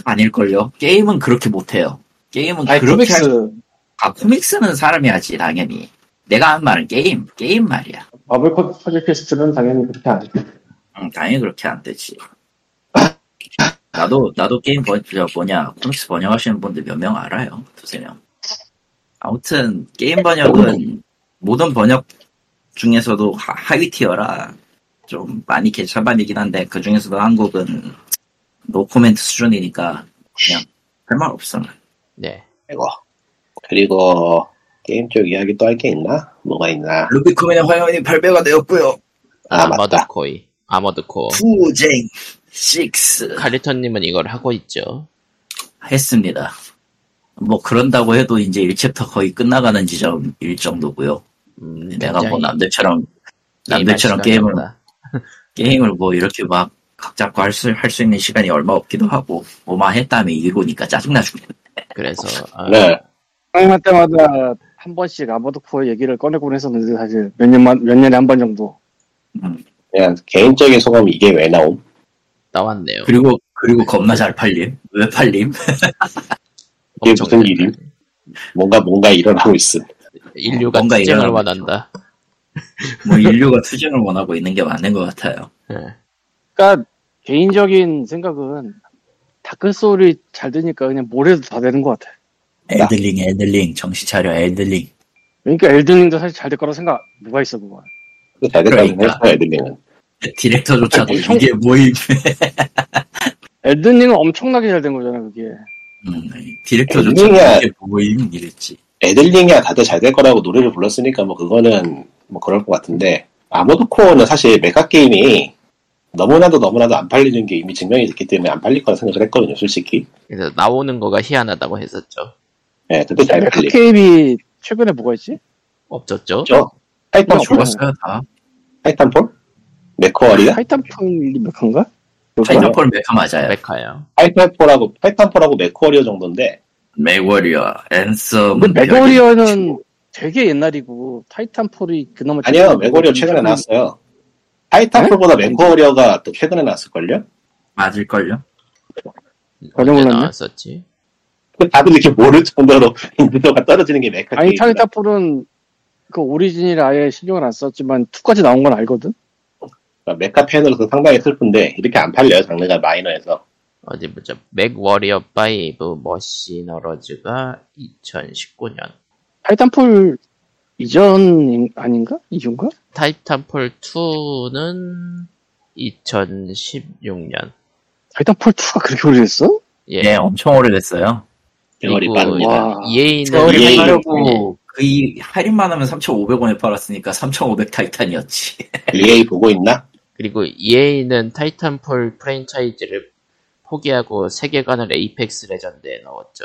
아닐걸요? 게임은 그렇게 못해요. 게임은 아니, 그렇게 할- 코믹스, 아, 코믹스는 사람이 하지, 당연히. 내가 한 말은 게임, 게임 말이야. 마블 코- 팟캐스트는 당연히 그렇게 안 해. 응, 당연히 그렇게 안 되지. 나도, 나도 게임 번, 저 뭐냐, 코믹스 번역하시는 분들 몇 명 알아요. 두세 명. 아무튼, 게임 번역은 모든 번역 중에서도 하, 하위 tier라 좀 많이 개차반이긴 한데, 그 중에서도 한국은 노코멘트 수준이니까 그냥 할 말 없어. 네. 그리고 그리고 게임 쪽 이야기 또 할 게 있나? 뭐가 있나? 루비콘의 화염이 발매가 되었고요. 아 Armored 맞다. Core, Armored Core. 투쟁 6 칼리토님은 이걸 하고 있죠. 했습니다. 뭐 그런다고 해도 이제 1챕터 거의 끝나가는 지점일 정도고요. 음, 내가 뭐 남들처럼 남들처럼 게임을. [LAUGHS] 게임을 뭐 이렇게 막 각 잡고 할수 할 수 있는 시간이 얼마 없기도 하고 뭐만 했다면 이러니까 짜증나 죽네. 그래서 [LAUGHS] 아, 네. 상임할 때마다 한 번씩 Armored Core 얘기를 꺼내곤 했었는데, 사실 몇 년만, 몇 년에 한 번 정도. 그냥 개인적인 소감이 이게 왜 나옴? 나왔네요. 그리고 그리고 겁나 잘 팔림. 왜 팔림? [LAUGHS] 이게 무슨 잘 일임? 뭔가 뭔가 일어나고 있음. 인류가 뭔가 투쟁을 원한다. 뭐 인류가 투쟁을 원하고 있는 게 맞는 것 같아요. 예. 그러니까 개인적인 생각은 Dark Souls이 잘 되니까 그냥 뭘 해도 다 되는 것 같아. Elden Ring, Elden Ring, 정신 차려, Elden Ring. 그러니까 Elden Ring도 사실 잘 될 거라 생각 누가 있어 그거. 잘 됐다고 그러니까. 했어 Elden Ring은. 디렉터조차도 엄청- 이게 뭐임? [LAUGHS] Elden Ring은 엄청나게 잘 된 거잖아 그게. 음, 디렉터조차도 Elden Ring이야. 이게 뭐임? 이랬지. Elden Ring이야 다들 잘 될 거라고 노래를 불렀으니까 뭐 그거는 뭐 그럴 것 같은데 아모드 코어는 사실 mecha 게임이 너무나도 너무나도 안 팔리는 게 이미 증명이 됐기 때문에 안 팔릴 거라 생각을 했거든요 솔직히 그래서 나오는 거가 희한하다고 했었죠. 예 근데 잘 팔리 게임이 최근에 뭐가 있지? 없었죠. 죠 Titanfall 죽었어요 다. Titanfall MechWarrior가 Titanfall 메카인가? 타이탄폴 메카 맞아요. 메카요. 타이탄폴하고 타이탄폴하고 메커어리어 정도인데 MechWarrior, Anthem. 근데 MechWarrior는 되게 옛날이고 Titanfall이 그나마 아니요 MechWarrior 최근에 나왔어요 Titanfall보다 MechWarrior가 또 최근에 나왔을걸요? 맞을걸요? 전혀 몰랐네. 나왔었지? 다들 이렇게 모를 정도로 [LAUGHS] 인지도가 떨어지는 게 메카 아니 타이탄폴은 그 오리진을 아예 신경을 안 썼지만 2까지 나온 건 알거든. 그러니까 메카 팬으로서 상당히 슬픈데 이렇게 안 팔려요 장르가 마이너해서 어디 보자. 맥워리어 5 머시너러즈가 2019년. 타이탄폴 이전 아닌가? 이전가? 타이탄폴 2는 2016년. 타이탄폴 2가 그렇게 오래됐어? 예. 네, 엄청 오래됐어요. 그리고. EA는 빠르고 그이 할인만 하면 3,500원에 팔았으니까 3,500 타이탄이었지. [LAUGHS] EA 보고 있나? 그리고 EA는 타이탄폴 프랜차이즈를 포기하고 세계관을 에이펙스 레전드에 넣었죠.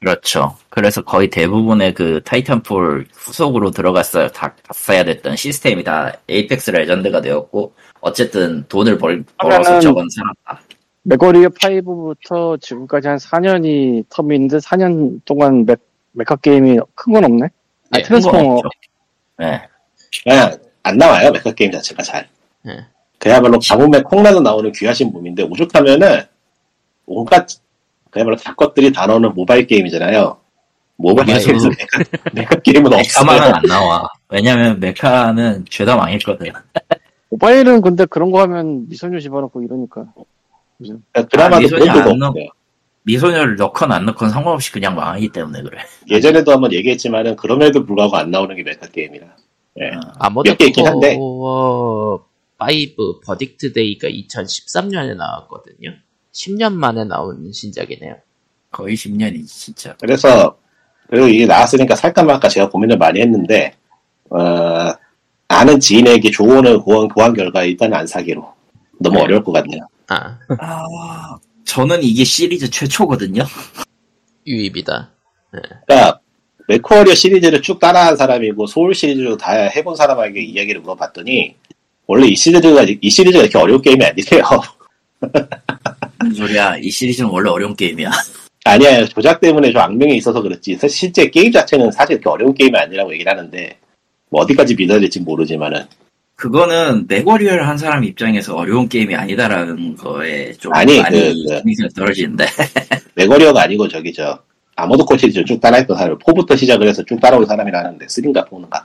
그렇죠. 그래서 거의 대부분의 그 타이탄폴 후속으로 들어갔어야 다 갔어야 됐던 시스템이 다 에이펙스 레전드가 되었고 어쨌든 돈을 벌, 벌어서 저건 살았다. 메크워리어 5부터 지금까지 한 4년이 term이 있는데 4년 동안 메, 메카 게임이 큰 건 없네? 아, 네, 트랜스포머. 없죠. 네. 그냥 안 나와요 메카 게임 자체가 잘. 네. 그야말로 가뭄에 콩나듯 나오는 귀하신 몸인데 오죽하면은 온갖 그야말로 다 것들이 다 나오는 모바일 게임이잖아요. 모바일에서 모바일. 메카, 메카 게임은 메카만은 없어요. 안 나와. 왜냐면 메카는 죄다 망했거든. 모바일은 근데 그런 거 하면 미소녀 집어넣고 이러니까. 그러니까 드라마도 아, 미소녀 그런 안 데가 넣- 없어요. 미소녀를 넣건 안 넣건 상관없이 그냥 망하기 때문에 그래. 예전에도 한번 얘기했지만은 그럼에도 불구하고 안 나오는 게 메카 게임이라. 예. 어. 아모드 몇개 있긴 한데. 코어 5 버딕트 데이가 2013년에 나왔거든요. 10년 만에 나온 신작이네요. 거의 10년이지 진짜. 그래서 그리고 이게 나왔으니까 살까 말까 제가 고민을 많이 했는데 어, 아는 지인에게 조언을 구한, 구한 결과 일단 안 사기로 너무 네. 어려울 것 같네요. 아, 아, 저는 이게 시리즈 최초거든요. 유입이다. 그러니까 맥코리어 시리즈를 쭉 따라한 사람이고 소울 시리즈도 다 해본 사람에게 이야기를 물어봤더니 원래 이 시리즈가 이 시리즈가 이렇게 어려운 게임이 아니래요. 무슨 소리야? 이 시리즈는 원래 어려운 게임이야. [LAUGHS] 아니야 조작 때문에 좀 악명이 있어서 그렇지 사실 실제 게임 자체는 사실 그렇게 어려운 게임이 아니라고 얘기를 하는데 뭐 어디까지 믿어야 될지 모르지만은 그거는 맥워리어를 한 사람 입장에서 어려운 게임이 아니다라는 거에 좀 아니, 많이 그- 그- 힘이 떨어지는데. [LAUGHS] 맥거리어가 아니고 저기 저 아모드코 시리즈 쭉 따라했던 사람 4부터 시작을 해서 쭉 따라온 사람이라는데 3인가 4인가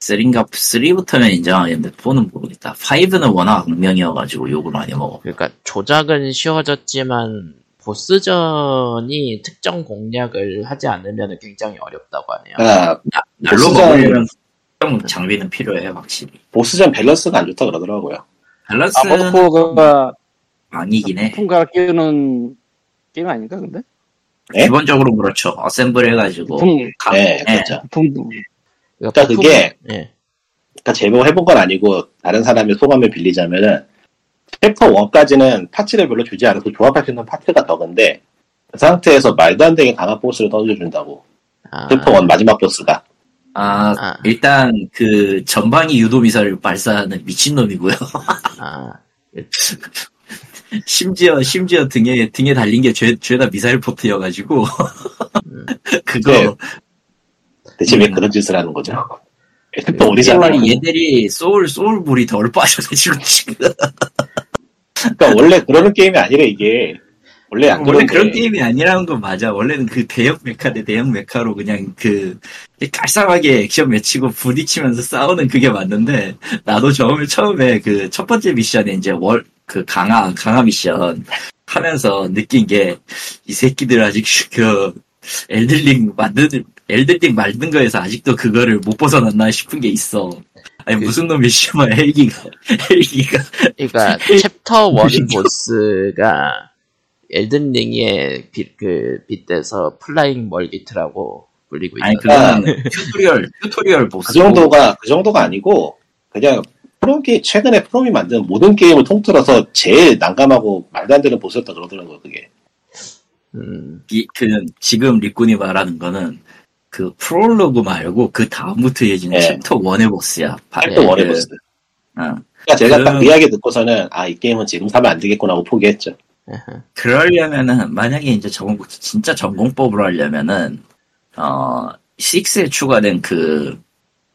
3인가 3부터는 인정하겠는데 4는 모르겠다. 5는 워낙 악명이어가지고 욕을 많이 먹어. 그러니까 조작은 쉬워졌지만 보스전이 특정 공략을 하지 않으면 굉장히 어렵다고 하네요. 그러니까 날로 먹으려면 특정 장비는 필요해 확실히. 보스전 밸런스가 안 좋다 그러더라고요 밸런스는 아모드코어가 아니긴 해. 갈아 끼우는 게임 아닌가 근데? 네? 기본적으로 그렇죠. assemble 해가지고. 부품, 가- 네 예. 그렇죠 부품, 그러니까 부품- 그게 예. 그러니까 제가 뭐 해본 건 아니고 다른 사람의 소감을 빌리자면은 챕터 1까지는 parts를 별로 주지 않아서 조합할 수 있는 parts가 적은데 그 상태에서 말도 안 되게 강한 보스를 던져준다고 아, 챕터 1 마지막 보스가 아, 아, 일단 그 전방위 유도 미사일을 발사하는 미친놈이고요. 아, [LAUGHS] 심지어 심지어 등에 등에 달린 게 죄, 죄다 미사일 port여 가지고 음. [LAUGHS] 그거 네. 대체 왜 음. 그런 짓을 하는 거죠? 챕터 1이잖아요 얘들이, 얘들이 소울 소울 물이 덜 빠져가지고 지금 그러니까 원래 그러는 게임이 아니라 이게 원래 안 원래 그런 게임이 아니라는 건 맞아. 원래는 그 대형 메카 대 대형 메카로 그냥 그 깔쌈하게 액션 맺히고 부딪히면서 싸우는 그게 맞는데 나도 처음에 처음에 그 첫 번째 미션에 이제 월 그 강화 강화 미션 하면서 느낀 게 이 새끼들 아직 그 엘든링 만든 엘든링 만든 거에서 아직도 그거를 못 벗어났나 싶은 게 있어. 아니 그- 무슨 놈이 씨발 헬기가 헬기가 그러니까 챕터 1 보스가 엘든 링에 빛, 그, 빗대서 flying 멀기트라고 불리고 아니 있는 그거는 [LAUGHS] tutorial tutorial 보스 그 정도가 그 정도가 아니고 그냥 프롬 게 최근에 프롬이 만든 모든 게임을 통틀어서 제일 난감하고 말도 안 되는 보스였다 그러더라고요 그게. 음, 이, 그, 지금 리꾼이 말하는 거는, 그, 프롤로그 말고, 그 다음부터 이어지는 네. 챕터 1의 보스야. 바- 챕터 네, one의 그, 보스. 어. 그러니까 제가 그- 딱그 이야기 듣고서는 아 이 게임은 지금 사면 안 되겠구나 하고 포기했죠 그러려면은, 만약에 이제 전공, 진짜 정공법으로 하려면은, 어, 6에 추가된 그,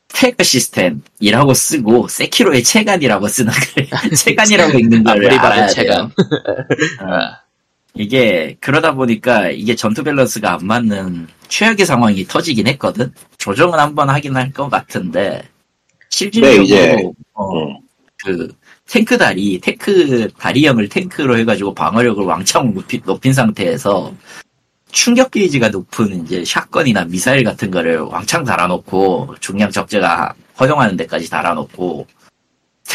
stagger 시스템이라고 쓰고, 세키로의 체간이라고 쓰는 걸, [LAUGHS] 체간이라고 읽는 걸 알아야 체간. 어. 이게 그러다 보니까 이게 전투 밸런스가 안 맞는 최악의 상황이 터지긴 했거든. 조정은 한번 하긴 할 것 같은데 실질적으로 네, 이제, 어, 음. 그 탱크 다리, 탱크 다리형을 탱크로 해가지고 방어력을 왕창 높이, 높인 상태에서 충격 게이지가 높은 이제 샷건이나 미사일 같은 거를 왕창 달아놓고 중량 적재가 허용하는 데까지 달아놓고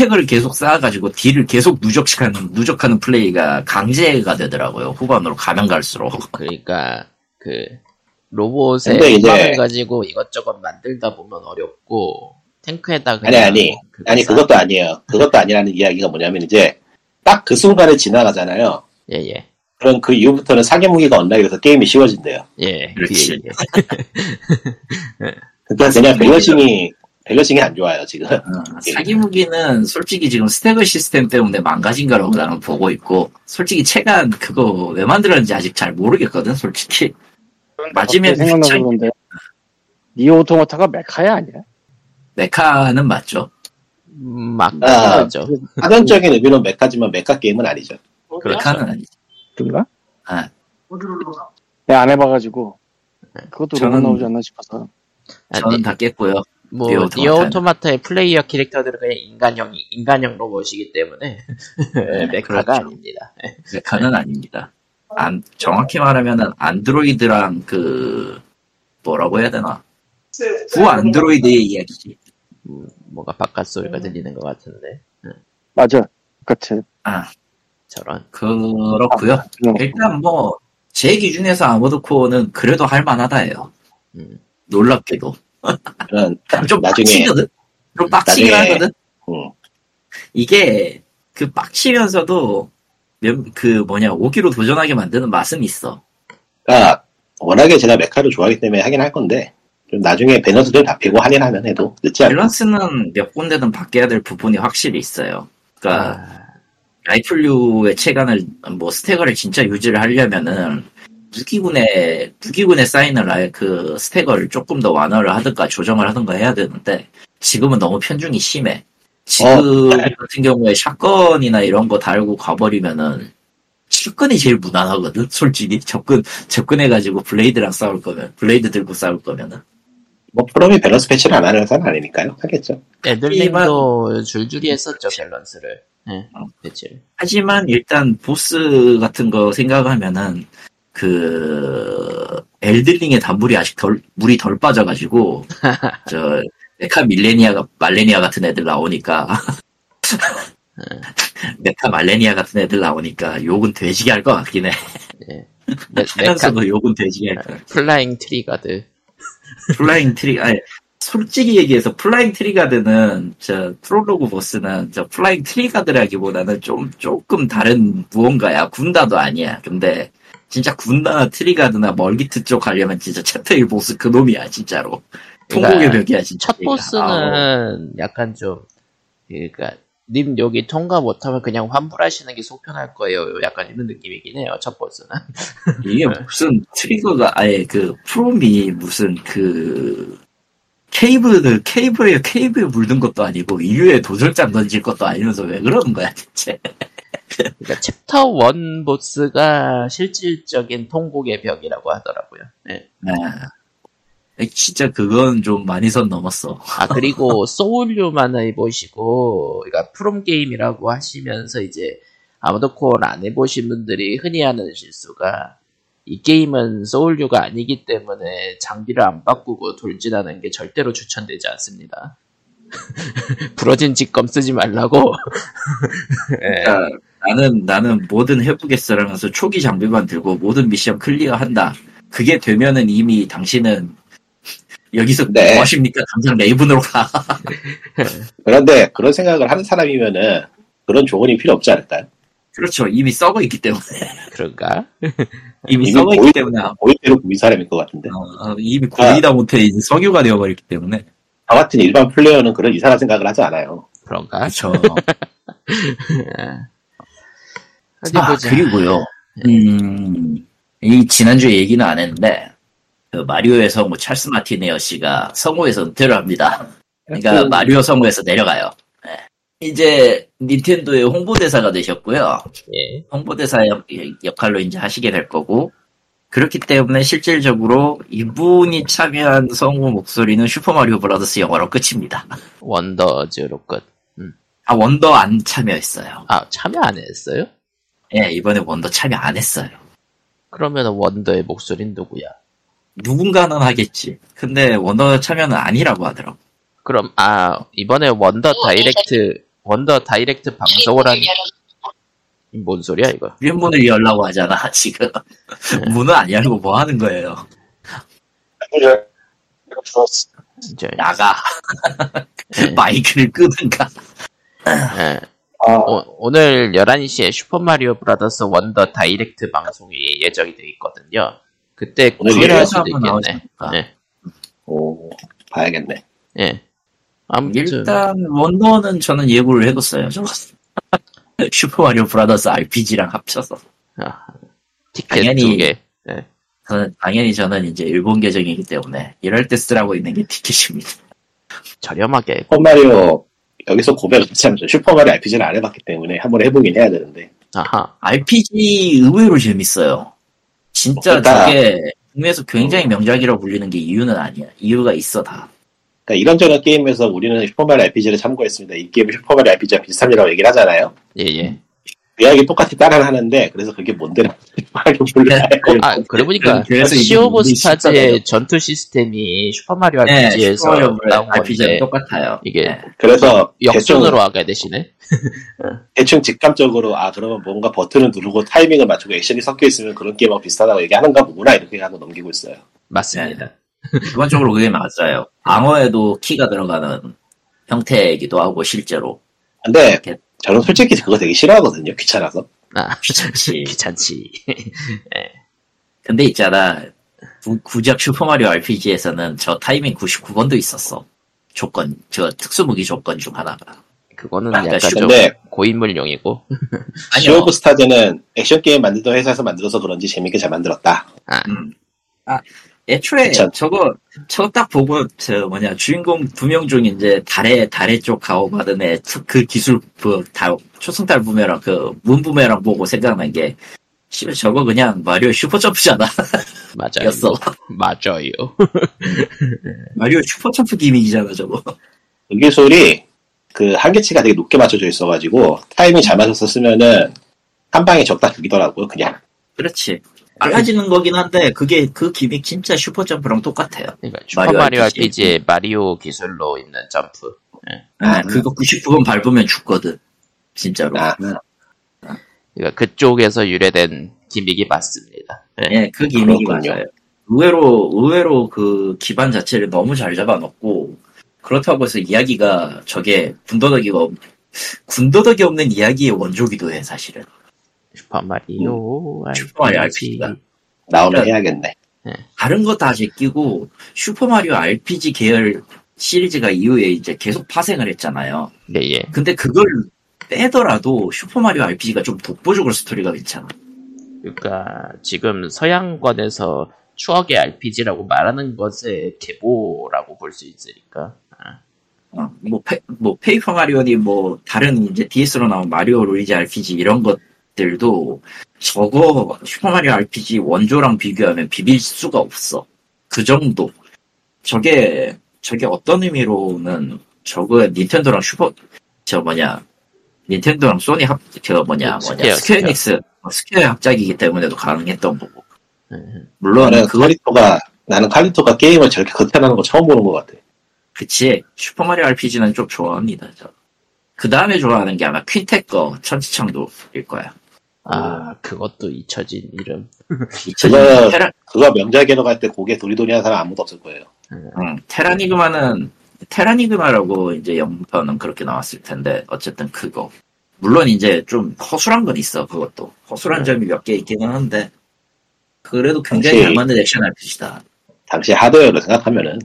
스택을 계속 쌓아가지고 딜을 계속 누적시하는 누적하는 플레이가 강제가 되더라고요. 후반으로 가면 갈수록. 그러니까 그 로봇의 음악을 가지고 이것저것 만들다 보면 어렵고 탱크에다 아니 그냥 아니 그거 아니 쌓- 그것도 아니에요. 그것도 아니라는 이야기가 뭐냐면 이제 딱 그 순간을 지나가잖아요. 예예 그럼 그 이후부터는 사기 무기가 온라인에서 게임이 쉬워진대요. 예. 그렇지. 예, 예. [LAUGHS] 그러니까 그냥 balancing이 balancing이 안 좋아요 지금. 어, 사기 무기는 솔직히 지금 stagger 시스템 때문에 망가진 거라고 나는 보고 있고 솔직히 체간 그거 왜 만들었는지 아직 잘 모르겠거든 솔직히 맞으면 진짜- 그런데 니어 오토마타가 메카야 아니야? 메카는 맞죠 음, 막 아, 그러죠. 사전적인 의미로 메카지만 메카 게임은 아니죠. 그렇죠. 메카는 아니지 그런가? 아. 내가 안 해봐가지고 그것도 저는- 나오지 않나 싶어서 저는 다 깼고요 뭐 니오 니오 오토마타는. 오토마타의 플레이어 캐릭터들은 그냥 인간형 인간형 로봇이기 때문에 [LAUGHS] 메카가 그렇죠. 아닙니다. 메카는 아닙니다 안, 정확히 말하면은 안드로이드랑 그 뭐라고 해야 되나 구 안드로이드의 이야기지 음, 뭐가 바깥 소리가 들리는 것 같은데. 맞아. 같아 저런. 그렇고요. 어, 일단 뭐 제 기준에서 아모드코어는 그래도 할만하다예요. 음, 놀랍게도. 그런 [LAUGHS] 좀 나중에 빡치거든? 좀 빡치긴 나중에- 하거든? 음, 이게 그 빡치면서도 몇- 그 뭐냐 오기로 도전하게 만드는 맛은 있어. 그러니까 워낙에 제가 메카를 좋아하기 때문에 하긴 할 건데 좀 나중에 밸런스를 다 피고 할인하면 해도 늦지 않아. 밸런스는 몇 군데든 바뀌어야 될 부분이 확실히 있어요 그러니까 아, 라이플류의 체간을 뭐 stagger를 진짜 유지를 하려면은 무기군에 무기군에 쌓이는 라이 그 stagger를 조금 더 완화를 하든가 조정을 하든가 해야 되는데 지금은 너무 편중이 심해. 지금 [LAUGHS] 같은 경우에 shotgun이나 이런 거 달고 가버리면은 shotgun이 제일 무난하거든. 솔직히 접근 접근해가지고 blade랑 싸울 거면 blade 들고 싸울 거면은 뭐 프롬이 밸런스 패치를 안 하는 회사는 아니니까요. 하겠죠. 애들님도 줄줄이 했었죠 밸런스를. 예, 어. 하지만 일단 보스 같은 거 생각하면은 그 엘든링의 단물이 아직 덜 물이 덜 빠져가지고 [LAUGHS] 저 메카 밀레니아가 말레니아 같은 애들 나오니까 [LAUGHS] 메카 말레니아 같은 애들 나오니까 욕은 돼지게 할 것 같긴 해. [LAUGHS] 예. 메, 메카 하면서도 욕은 돼지게 할 것. 플라잉 트리가드. 플라잉 트리 아니 솔직히 얘기해서 플라잉 트리가드는 저 프롤로그 보스는 저 플라잉 트리가드라기보다는 좀 조금 다른 무언가야. 군다도 아니야. 근데 진짜 군다나 트리가드나 멀기트 쪽 가려면 진짜 챕터 1 보스 그 놈이야 진짜로. 통곡의 그러니까 벽이야 진짜. 첫. 보스는 약간 좀 그러니까 님 여기 통과 못하면 그냥 환불하시는 게 속편할 거예요. 약간 이런 느낌이긴 해요. 첫 보스는. [LAUGHS] 이게 무슨 트리거가 아예 그 프롬이 무슨 그 케이블을 케이블에 케이블에 물든 것도 아니고 인류에 도전장 던질 것도 아니면서 왜 그러는 거야 대체 그러니까 챕터 1 보스가 실질적인 통곡의 벽이라고 하더라고요. 예. 아, 진짜 그건 좀 많이 선 넘었어. 아 그리고 [LAUGHS] 소울류만 해보시고 그러니까 프롬 게임이라고 하시면서 이제 아무도 코어를 안 해보신 분들이 흔히 하는 실수가 이 게임은 소울류가 아니기 때문에 장비를 안 바꾸고 돌진하는 게 절대로 추천되지 않습니다. [LAUGHS] 부러진 직검 쓰지 말라고. [LAUGHS] 예. 그러니까 나는 나는 뭐든 해보겠어라면서 초기 장비만 들고 모든 미션 클리어한다. 그게 되면은 이미 당신은 여기서 네. 뭐 하십니까? 당장 레이븐으로 가. [LAUGHS] 그런데 그런 생각을 하는 사람이면은 그런 조언이 필요 없지 않을까요? 그렇죠. 이미 썩어 있기 때문에 그런가? 이미 이미 썩어 보이- 있기 때문에 오히려 보인 사람일 것 같은데. 어, 어, 이미 고이다 못해 이제 석유가 되어버렸기 때문에 저 같은 일반 플레이어는 그런 이상한 생각을 하지 않아요. 그런가? 그렇죠. [LAUGHS] 아, 보자. 그리고요. 음, 이 지난주에 얘기는 안 했는데 그 마리오의 성우 찰스 마티네어 씨가 성우에서 은퇴를 합니다. 그러니까 마리오 성우에서 내려가요. 네. 이제 닌텐도의 홍보대사가 되셨고요. 예. 홍보대사 역, 역할로 이제 하시게 될 거고 그렇기 때문에 실질적으로 이분이 참여한 성우 목소리는 슈퍼마리오 브라더스 영화로 끝입니다. 원더즈로 끝. 아 원더 안 참여했어요. 아 참여 안 했어요? 예 이번에 원더 참여 안 했어요. 그러면 원더의 목소리는 누구야? 누군가는 하겠지. 근데 원더 참여는 아니라고 하더라고. 그럼 아 이번에 원더 다이렉트 원더 다이렉트 방송을 한 뭔 소리야 이거? 문을 열라고 하잖아 [LAUGHS] 지금. 문은 안 열고 뭐 하는 거예요. 이제 나가. 예, [LAUGHS] 마이크를 끄든가. 예. 아, 오, 오늘 11시에 슈퍼마리오 브라더스 원더 다이렉트 방송이 예정이 돼 있거든요. 그때 오늘 구매를 할 수도 한번 있겠네. 나오니까. 예. 오, 봐야겠네. 예. 아무튼 일단 원더는 저는 예구를 해뒀어요. 저 [LAUGHS] 슈퍼 마리오 브라더스 RPG랑 합쳐서. 아, 티켓 당연히- 두 개. 예. 저는 당연히 저는 이제 일본 계정이기 때문에 이럴 때 쓰라고 있는 게 티켓입니다. 저렴하게 슈퍼 마리오, 여기서 고백을 참, 슈퍼 마리오 RPG를 안 해봤기 때문에 한번 해보긴 해야 되는데. 아하 RPG 의외로 재밌어요. 진짜 그러니까- 저게 국내에서 굉장히 명작이라고 불리는 게 이유는 아니야. 이유가 있어 다. 그러니까 이런저런 게임에서 우리는 슈퍼마리오 RPG를 참고했습니다. 이 게임은 슈퍼마리오 RPG와 비슷합니다라고 얘기를 하잖아요. 예예. 이야기 똑같이 따라 하는데, 그래서 그게 뭔데라고 몰라요. [LAUGHS] 아 그러고 보니까 그래서 이게 시 오브 우리 스타즈의. 전투 시스템이 슈퍼 마리오 네, RPG에서 슈퍼마리오 나온 RPG랑 건데 똑같아요. 이게 네. 그래서 대충, 역순으로 하게 되시네. [LAUGHS] 대충 직감적으로, 아, 그러면 뭔가 버튼을 누르고 타이밍을 맞추고 액션이 섞여 있으면 그런 게임하고 비슷하다고 얘기하는가 보구나, 이렇게 하고 넘기고 있어요. 맞습니다. 기본적으로 그게 맞아요. 방어에도 키가 들어가는 형태이기도 하고 실제로 근데, 이렇게. 저는 솔직히 그거 되게 싫어하거든요, 귀찮아서. 아 [LAUGHS] 귀찮지. [LAUGHS] 귀찮지. [LAUGHS] 근데 있잖아 구, 구작 슈퍼마리오 RPG에서는 저 타이밍 99번도 있었어. 조건 저 특수무기 조건 중 하나가. 그거는 약간 좀 근데, 고인물용이고. 시 오브 스타즈는 액션 게임 만들던 회사에서 만들어서 그런지 재밌게 잘 만들었다. 아 음. 아, 애초에 그쵸. 저거, 저거 딱 보고, 저 뭐냐, 주인공 두 명 중 이제 달에, 달에 쪽 가호 받은 애, 그 기술, 그, 달, 초승달 부메랑, 그, 문 부메랑 보고 생각난 게, 씨발, 저거 그냥 마리오 슈퍼점프잖아. 맞아요. 였어. 맞아요. [LAUGHS] 마리오 슈퍼점프 기믹이잖아, 저거. 그 기술이 그 한계치가 되게 높게 맞춰져 있어가지고 타이밍 잘 맞춰서 쓰면은 한 방에 적 다 죽이더라고요 그냥 그렇지. 빨라지는 거긴 한데, 그게, 그 기믹 진짜 슈퍼 점프랑 똑같아요. 그러니까 마리오 슈퍼 마리오 RPG. 마리오 기술로 있는 점프. 아, 그거 99번 밟으면 죽거든. 진짜로. 아. 그러니까 그쪽에서 유래된 기믹이 맞습니다. 예. 예, 그 기믹이 그렇군요. 맞아요. 의외로, 의외로 그 기반 자체를 너무 잘 잡아놓고, 그렇다고 해서 이야기가 저게 군더더기가, 없- 군더더기 없는 이야기의 원조기도 해, 사실은. 슈퍼마리오 음. 슈퍼마리오 RPG가. 나오면 그러니까- 해야겠네. 다른 거 다 제끼고, 슈퍼마리오 RPG 계열 시리즈가 이후에 이제 계속 파생을 했잖아요. 네, 예. 근데 그걸 빼더라도 슈퍼마리오 RPG가 좀 독보적으로 스토리가 괜찮아. 그러니까 지금 서양권에서 추억의 RPG라고 말하는 것의 계보라고 볼 수 있으니까. 아, 어, 뭐, 페, 뭐, 페이퍼 마리오니 뭐, 다른 이제 DS로 나온 마리오 루이지 RPG 이런 것 들도 저거 슈퍼마리오 RPG 원조랑 비교하면 비빌 수가 없어. 그 정도. 저게, 저게 어떤 의미로는 저거 닌텐도랑 슈퍼, 저 뭐냐, 닌텐도랑 소니 합, 저 뭐냐, 뭐냐, 스퀘어, 스퀘어에닉스, 어, 스퀘어 합작이기 때문에도 가능했던 거고. 음, 물론, 나는 그거, 칼리토가 나는 칼리토가 게임을 저렇게 거쳐나는 거 처음 보는 것 같아. 그치. 슈퍼마리오 RPG는 좀 좋아합니다, 저. 그 다음에 좋아하는 게 아마 퀸텍 거 천지창도일 거야. 아, 그것도 잊혀진 이름. [LAUGHS] 그거- 테라, 그거 명작이라고 할때 고개 도리도리 하는 사람 아무도 없을 거예요. 응, 테라니그마는, 테라니그마라고 이제 영문판은 그렇게 나왔을 텐데, 어쨌든 그거. 물론 이제 좀 허술한 건 있어, 그것도. 허술한 점이 몇 개 있기는 한데, 그래도 굉장히 혹시- 잘 만든 액션 RPG다. 당시 하드웨어를 생각하면은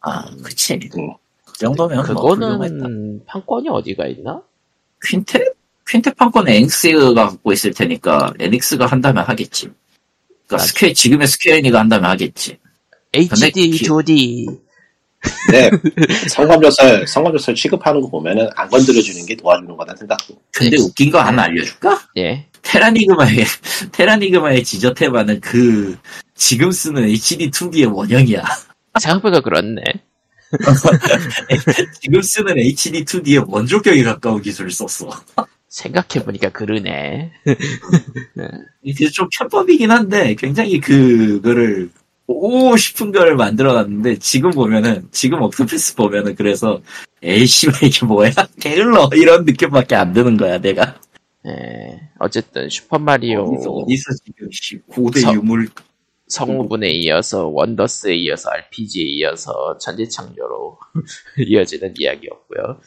아, 그치. 음. 그 정도면 뭐. 그거는 판권이 어디가 있나? 퀸텟? 퀸텟 판권은 에닉스가 갖고 있을 테니까, 에닉스가 한다면 하겠지. 그니까 맞아. 스퀘, 지금의 스퀘어에닉스가 한다면 하겠지. HD, 기- 2D. 근데 성검전설 성검전설 취급하는 거 보면은 안 건드려 주는 게 도와주는 거다 생각도. 근데 웃긴 거 하나 알려줄까? 예. 테라니그마의, [LAUGHS] 테라니그마의 지저테마는 그, 지금 쓰는 HD2D의 원형이야. 생각보다 그렇네. [LAUGHS] 지금 쓰는 HD2D의 원조격에 가까운 기술을 썼어. 생각해보니까 그러네. [LAUGHS] 이게 좀 편법이긴 한데, 굉장히 그거를, 오 싶은 걸 만들어놨는데, 지금 보면은, 지금 옥토패스 보면은, 그래서, 에이, 씨발, 이게 뭐야? [LAUGHS] 게을러! 이런 느낌밖에 안 드는 거야, 내가. 예. 어쨌든 슈퍼마리오 어디서, 어디서 지금, 씨, 고대 서- 유물, 성우분에 이어서 원더스에 이어서 RPG에 이어서 전지창조로 [LAUGHS] 이어지는 이야기였고요.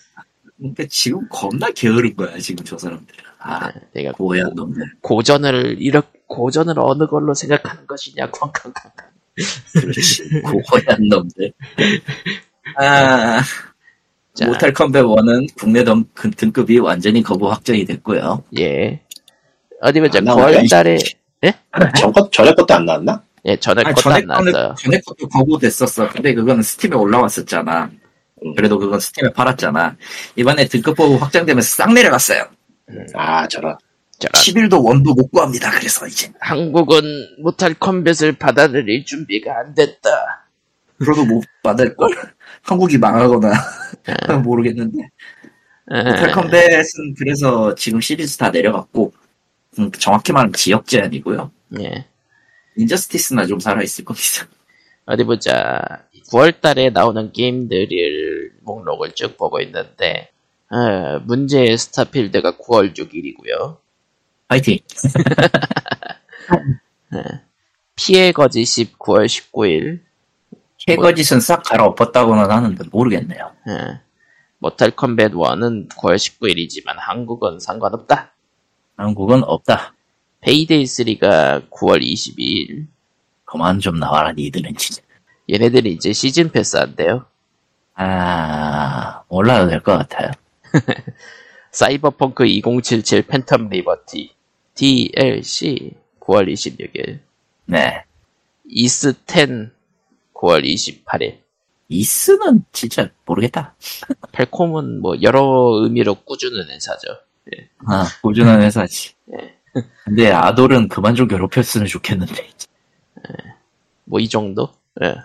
그러니까 지금 겁나 게으른 거야 지금 저 사람들. 아 내가 고얀 놈들. 고전을 이렇게 고전을 어느 걸로 생각하는 것이냐 쾅쾅쾅. 그렇지. 고얀 놈들. 아 자, 모탈 컴뱃 1은 국내 등, 그 등급이 완전히 거부 확정이 됐고요. 예. 어디 보자. 안 나오네. 9월 달에 전것 전에 것도 안 나왔나? 예 전에 아니, 것도 안 나왔어요. 전에 것도 거부됐었어. 근데 그거는 스팀에 올라왔었잖아. 음. 그래도 그건 스팀에 팔았잖아. 이번에 등급 거부 확정되면서 싹 내려갔어요. 아 저런. 저런 11도 원도 못 구합니다. 그래서 이제 한국은 모탈 컴뱃을 받아들일 준비가 안 됐다. 그래도 못 받을 걸. [LAUGHS] 한국이 망하거나 [LAUGHS] 모르겠는데. 예. 모탈 컴뱃은 그래서 지금 시리즈 다 내려갔고 음, 정확히 말하면 지역 제한이고요. 예. 인저스티스나 좀 살아있을 겁니다. [LAUGHS] 어디 보자. 9월 달에 나오는 게임들을 목록을 쭉 보고 있는데 어, 문제의 스타필드가 9월 6일이고요. 파이팅! [LAUGHS] P의 거짓이 9월 19일. P의 거짓은 싹 갈아엎었다고는 하는데 모르겠네요. 예. 모탈 컴뱃 1은 9월 19일이지만 한국은 상관없다. 한국은 없다. 페이데이 3가 9월 22일. 그만 좀 나와라 니들은 진짜. 얘네들이 이제 시즌 패스 한대요. 아 몰라도 될 것 같아요. [LAUGHS] 사이버펑크 2077 팬텀 리버티 DLC 9월 26일. 네. 이스 10 9월 28일. 이스는 진짜 모르겠다. [LAUGHS] 팔콤은 뭐 여러 의미로 꾸준한 회사죠. 아 꾸준한 [LAUGHS] 회사지. 네. 근데 아돌은 그만 좀 괴롭혔으면 좋겠는데. 뭐 이 정도? 예.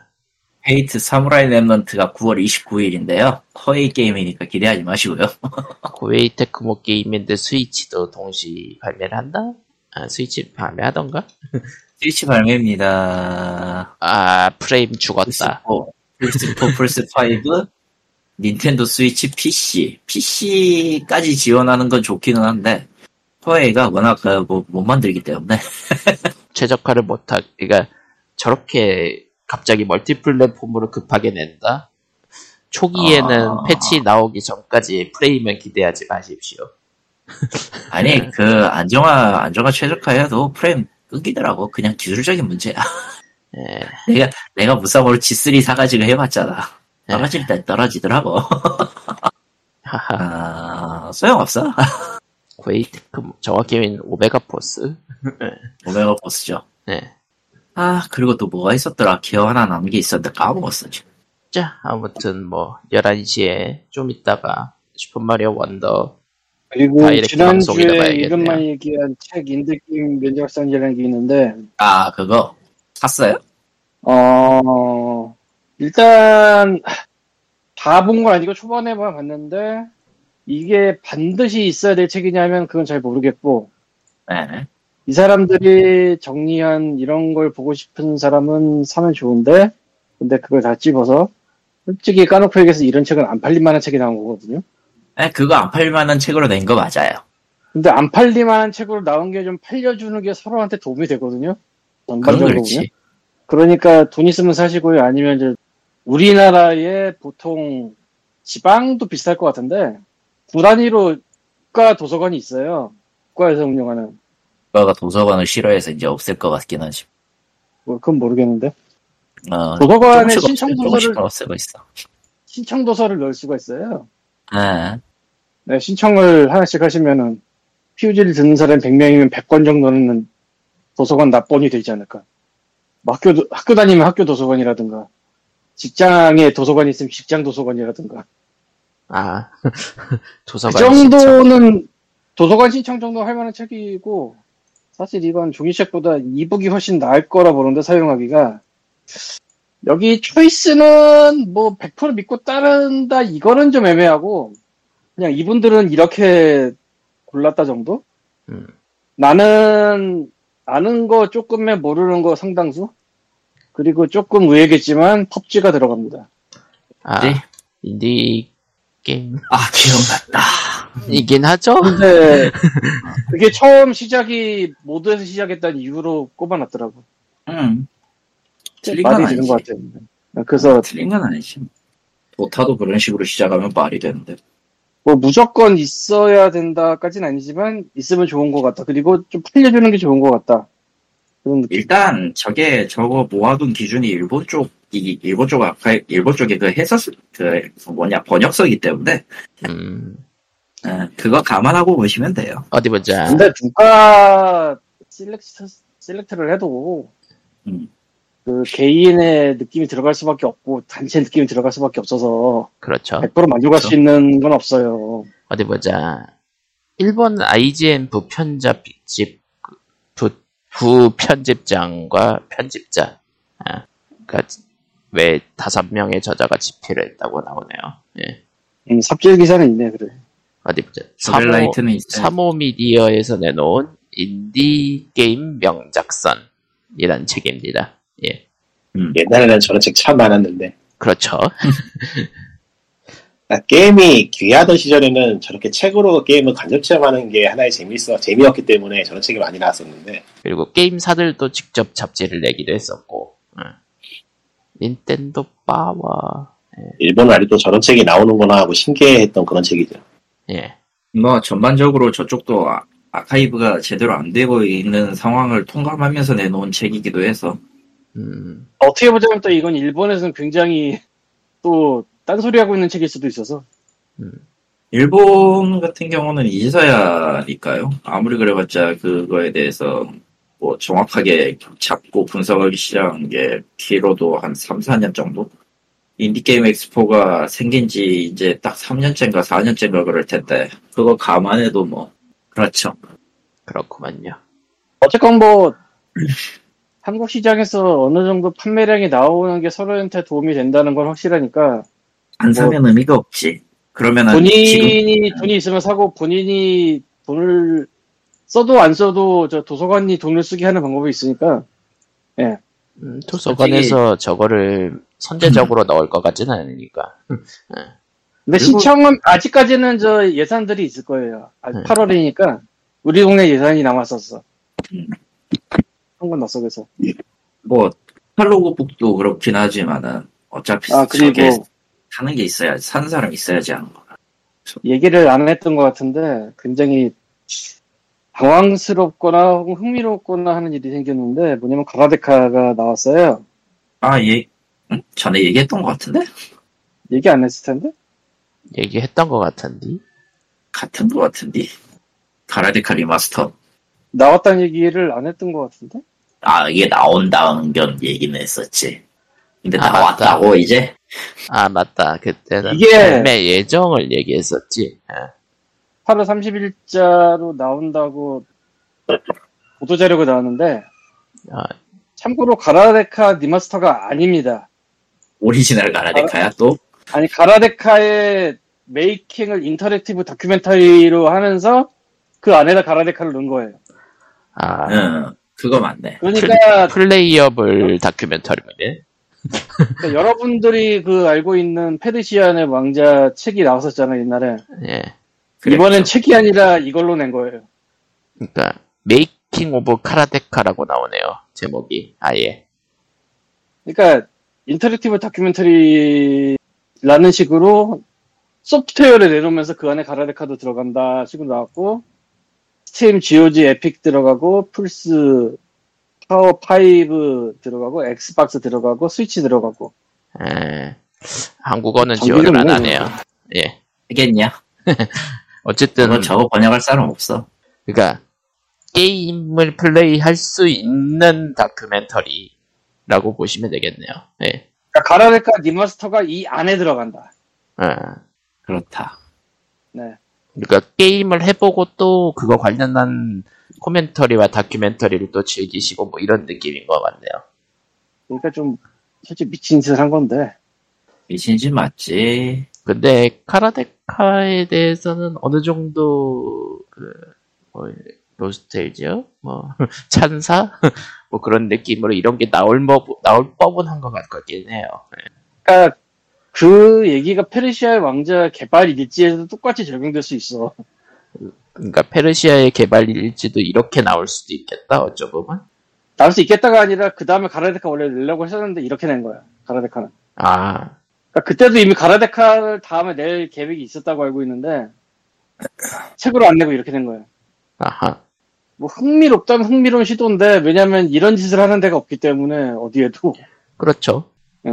Fate Samurai Remnant가 9월 29일인데요. 코에이 게임이니까 기대하지 마시고요. [LAUGHS] 코에이 테크모 게임인데 스위치도 동시 발매를 한다? 아, 스위치 발매하던가? 스위치 발매입니다. 아, 프레임 죽었다. 플스4, 플스4, 플스5, 닌텐도 스위치 PC. PC까지 지원하는 건 좋기는 한데, 코에이가 워낙 그 뭐, 못 만들기 때문에. [LAUGHS] 최적화를 못하, 그니까, 저렇게 갑자기 멀티 플랫폼으로 급하게 낸다? 초기에는 아. 패치 나오기 전까지 프레임은 기대하지 마십시오. [LAUGHS] 아니, 그, 안정화, 안정화 최적화해도 프레임 끊기더라고. 그냥 기술적인 문제야. 예. [LAUGHS] 내가, 내가 무쌍 오로치3 사가지고 해봤잖아. 네. 떨어질 땐 떨어지더라고. 하하. 아, 소용없어. 테크모, 정확히는 Omega Force. Omega Force죠. 네. 아, 그리고 또 뭐가 있었더라. 기억 하나 남은 게 있었는데 까먹었어, 지금. 자, 아무튼 뭐, 11시에 좀 있다가, 슈퍼마리오 Wonder, 그리고 지난주에. 이름만 얘기한 책 인드게임 면접상이라는 게 있는데 아, 그거. 샀어요? 어 일단 다 본 건 아니고 초반에만 봤는데 이게 반드시 있어야 될 책이냐면 그건 잘 모르겠고 네. 이 사람들이 정리한 이런 걸 보고 싶은 사람은 사면 좋은데 근데 그걸 다 집어서 솔직히 까놓고 얘기해서 이런 책은 안 팔릴 만한 책이 나온 거거든요. 네, 그거 안 팔만한 책으로 낸 거 맞아요. 근데 안 팔릴 만한 책으로 나온 게 좀 팔려주는 게 서로한테 도움이 되거든요. 전반적으로 보면. 그러니까 돈 있으면 사시고요. 아니면 이제 우리나라의 보통 지방도 비슷할 것 같은데 구 단위로 국가 도서관이 있어요. 국가에서 운영하는. 국가가 도서관을 싫어해서 이제 없앨 것 같긴 하지. 뭐 그건 모르겠는데 어, 도서관에 조금씩 신청 도서를 있어. 신청 도서를 넣을 수가 있어요. 아, 네, 신청을 하나씩 하시면은 PUG를 듣는 사람 100명이면 100권 정도는 도서관 납본이 되지 않을까. 뭐 학교, 학교 다니면 학교 도서관이라든가, 직장에 도서관이 있으면 직장 도서관이라든가. 아, [LAUGHS] 그 도서관. 정도는 도서관 신청 정도 할 만한 책이고, 사실 이건 종이책보다 이북이 훨씬 나을 거라 보는데, 사용하기가. 여기 초이스는 뭐 100% 믿고 따른다, 이거는 좀 애매하고, 그냥 이분들은 이렇게 골랐다 정도? 음. 나는 아는 거 조금에 모르는 거 상당수? 그리고 조금 의외겠지만 펍지가 들어갑니다. 아, 네. 인디 게임. 아, 기억났다. 이긴 하죠? 근데 [LAUGHS] 그게 처음 시작이 모드에서 시작했다는 이유로 꼽아놨더라고. 음, 틀린 건 말이 되는 것 아니지. 같아요. 그래서 틀린 건 아니지. 도타도 그런 식으로 시작하면 말이 되는데. 뭐 무조건 있어야 된다까지는 아니지만 있으면 좋은 것 같다. 그리고 좀 풀려주는 게 좋은 것 같다. 일단 저게 저거 모아둔 기준이 일본 쪽 이 일본 쪽 아까 일본 쪽에 그 해서 그 뭐냐 번역서기 때문에 음, 예, 그거 감안하고 보시면 돼요. 어디 보자. 근데 누가 셀렉트, 셀렉트를 해도 음. 그 개인의 느낌이 들어갈 수밖에 없고 단체 느낌이 들어갈 수밖에 없어서 그렇죠. 100% 만족할 수 있는 건 없어요. 어디 보자. 일본 IGN 부편집집 부, 부편집장과 편집자. 아, 그러니까 왜 다섯 명의 저자가 집필을 했다고 나오네요. 예. 음, 삽질 기사는 있네, 그래. 어디 보자. 사모. 사모 미디어에서 내놓은 인디 게임 명작선이란 책입니다. 예. 옛날에는 저런 책 참 많았는데 그렇죠. [LAUGHS] 아, 게임이 귀하던 시절에는 저렇게 책으로 게임을 간접 체험하는 게 하나의 재미있어 재미였기 때문에 저런 책이 많이 나왔었는데 그리고 게임사들도 직접 잡지를 내기도 했었고. 응. 닌텐도 빠와. 일본은 아직도 저런 책이 나오는구나 하고 신기해했던 그런 책이죠. 예. 뭐 전반적으로 저쪽도 아, 아카이브가 제대로 안 되고 있는 상황을 통감하면서 내놓은 책이기도 해서 음, 어떻게 보자면 또 이건 일본에서는 굉장히 또 딴소리 하고 있는 책일 수도 있어서 일본 같은 경우는 이제서야니까요. 아무리 그래봤자 그거에 대해서 뭐 정확하게 잡고 분석하기 시작한 게 길어도 한 3, 4년 정도? 인디게임 엑스포가 생긴 지 이제 딱 3년째인가 4년째인가 그럴 텐데 그거 감안해도 뭐 그렇죠. 그렇구만요. 어쨌건 뭐 [CLEARS THROAT] 한국 시장에서 어느 정도 판매량이 나오는 게 서로한테 도움이 된다는 건 확실하니까 안 사면 의미가 없지. 그러면은 지금 본인이 돈이 있으면 사고 본인이 돈을 써도 안 써도 저 도서관이 돈을 쓰게 하는 방법이 있으니까 음, 도서관에서 저거를 선제적으로 [LAUGHS] 넣을 것 같지는 않으니까. 근데 그리고- 시청은 아직까지는 저 예산들이 있을 거예요. 아, 네. 8월이니까 우리 동네 예산이 남았었어. 음. 한건 났어 그래서. 뭐 칼로그 북도 그렇긴 하지만은 어차피 아 그리고 사는 게 있어야 사는 사람 있어야지 하는 거. 얘기를 안 했던 것 같은데 굉장히 당황스럽거나 혹은 흥미롭거나 하는 일이 생겼는데 뭐냐면 가라데카가 나왔어요. 아 예. 응? 전에 얘기했던 것 같은데 얘기 안 했을 텐데? 얘기했던 것 같은데. 같은 것 같은데 가라데카 remaster. 나왔다는 얘기를 안 했던 것 같은데? 아 이게 나온다는 건 얘기는 했었지. 근데 아, 나왔다고 이제 아, 맞다. 그때는 이게- 예정을 얘기했었지. 예. 8월 30일자로 나온다고 보도자료가 나왔는데 아, 참고로 가라데카 remaster가 아닙니다. 오리지널 가라데카야 또. 아니 가라데카의 making을 interactive 다큐멘터리로 하면서 그 안에다 가라데카를 넣은 거예요. 아, 응 그거 맞네. 그러니까, playable 다큐멘터리네. 그러니까 여러분들이 그 알고 있는 페르시아의 왕자 책이 나왔었잖아요 옛날에. 예. 이번엔 책이 아니라 이걸로 낸 거예요. 그러니까 Making of 카라데카라고 나오네요. 제목이 아예. 그러니까 interactive 다큐멘터리라는 식으로 소프트웨어를 내놓으면서 그 안에 가라데카도 들어간다 식으로 나왔고 스팀, GOG, 에픽 들어가고 플스, 파워 5 들어가고 엑스박스 들어가고 스위치 들어가고 예. 한국어는 지원을 안 뭐, 하네요. 예. 하겠냐? [LAUGHS] 어쨌든 저거 번역할 사람 없어. 그러니까 게임을 플레이할 수 있는 다큐멘터리라고 보시면 되겠네요. 예. 그러니까 가라데카 remaster가 이 안에 들어간다. 예. 그렇다. 네. 그러니까 게임을 해보고 또 그거 관련한 코멘터리와 다큐멘터리를 또 즐기시고 뭐 이런 느낌인 것 같네요. 그러니까 좀 솔직히 미친 짓을 한 건데 미친 짓 맞지. 근데 카라데카에 대해서는 어느 정도 그 뭐, 로스테이지요? [LAUGHS] 뭐 찬사? [LAUGHS] 뭐 그런 느낌으로 이런 게 나올 법 나올 법은 한 것 같긴 해요. 예. 그러니까 그 얘기가 페르시아의 왕자 개발 일지에도 똑같이 적용될 수 있어. 그러니까 페르시아의 개발 일지도 이렇게 나올 수도 있겠다. 어쩌 보면. 나올 수 있겠다가 아니라 그 다음에 가라데카 원래 내려고 했었는데 이렇게 낸 거야. 가라데카는. 아, 그러니까 그때도 이미 가라데카를 다음에 낼 계획이 있었다고 알고 있는데 책으로 안 내고 이렇게 된 거야. 아하. 뭐 흥미롭다면 흥미로운 시도인데 왜냐면 이런 짓을 하는 데가 없기 때문에 어디에도 그렇죠. 예.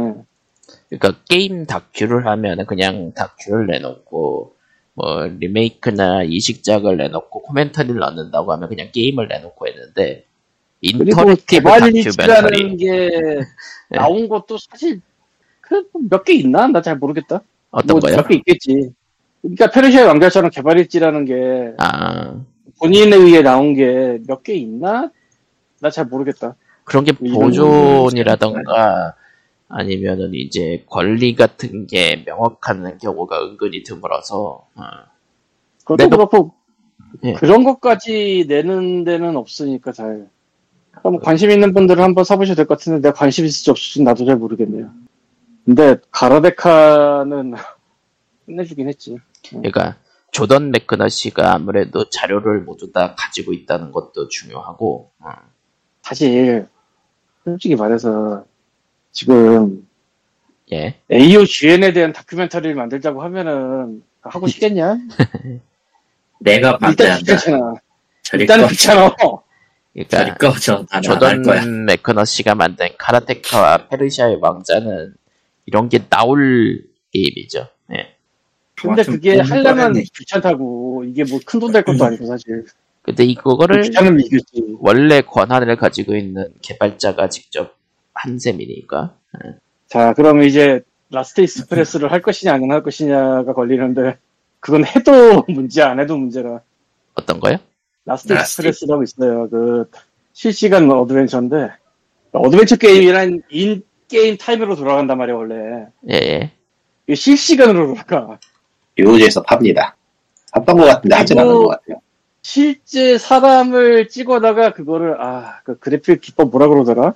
그러니까 게임 다큐를 하면 그냥 다큐를 내놓고 뭐 리메이크나 이식작을 내놓고 commentary를 넣는다고 하면 그냥 게임을 내놓고 했는데 그리고 interactive 다큐멘터리 개발일지라는 게 [LAUGHS] 나온 것도 사실 그 몇 개 있나? 나 잘 모르겠다. 어떤 거요? 몇개 있겠지. 그러니까 페르시아 왕자처럼 개발일지라는 게 아 본인에 의해 나온 게 몇 개 있나? 나 잘 모르겠다. 그런 게 이런 보존이라던가 아니면은 이제 권리 같은 게 명확한 경우가 은근히 드물어서 어. 그것도 매도- 그렇고 예. 그런 것까지 내는 데는 없으니까 잘. 그럼 관심 있는 분들은 한번 사보셔도 될것 같은데 내가 관심 있을지 없을지 나도 잘 모르겠네요. 근데 가라데카는 [LAUGHS] 끝내주긴 했지. 그러니까 조던 맥크너시가 아무래도 자료를 모두 다 가지고 있다는 것도 중요하고 어. 사실 솔직히 말해서 지금 예 AOGN에 대한 다큐멘터리를 만들자고 하면은 하고 싶겠냐? [LAUGHS] 내가 일단 반대한다. 일단은 꺼. 귀찮아. 그러니까. 조던 메크너 씨가 만든 카라테카와 페르시아의 왕자는 이런 게 나올 게임이죠 예 근데 좀 그게 아, 좀 하려면 꺼냈네. 귀찮다고. 이게 뭐 큰 돈 될 것도 아니고 사실. 근데 이거를 이겼지. 원래 권한을 가지고 있는 개발자가 직접 한 셈이니까 자, 그러면 이제 Last Express를 할 것이냐 안 할 것이냐가 걸리는데 그건 해도 [LAUGHS] 문제 안 해도 문제라. 어떤 거요? 라스트 라스트 익스프레스라고 있어요. 그 실시간 어드벤처인데 어드벤처 게임이란 인 게임 타임으로 돌아간단 말이야 원래. 예, 예. 이게 실시간으로 돌아가. 유호지에서 팝니다. 팠던 것 같은데 하진 않은 것 같아요. 실제 사람을 찍어다가 그거를 아 그 그래픽 기법 뭐라 그러더라?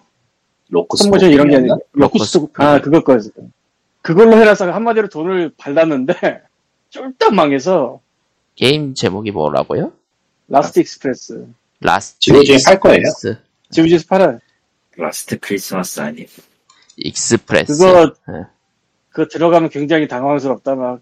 로크스 스모션 이런 게 아니라 로커스 로커스 아 그거 거였어. 그걸로 해놔서 한마디로 돈을 발랐는데 [LAUGHS] 쫄딱 망해서 게임 제목이 뭐라고요? Last Express Last GOG에 팔 거예요? Express. GOG에서 팔아. Last Christmas 아니. Express. 그거 예. 그 들어가면 굉장히 당황스럽다 막.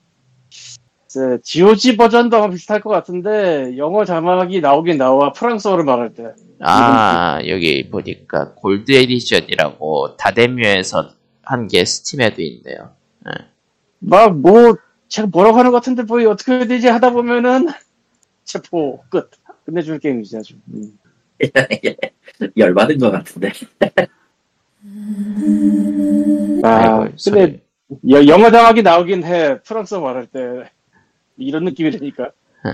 이제 GOG 버전도 아마 비슷할 것 같은데 영어 자막이 나오긴 나와 프랑스어를 말할 때. 아 여기 보니까 Gold Edition이라고 DotEmu에서 한 게 스팀에도 있네요. 막뭐 제가 뭐라고 하는 것 같은데 뭐 어떻게 해야 되지 하다 보면은 [LAUGHS] 체포 끝. 끝내주는 게임이지 아주. 음. [LAUGHS] 열받은 것 같은데. 아 아이고, 근데. 여- 영어 자막이 나오긴 해 프랑스어 말할 때 이런 느낌이라니까. 예.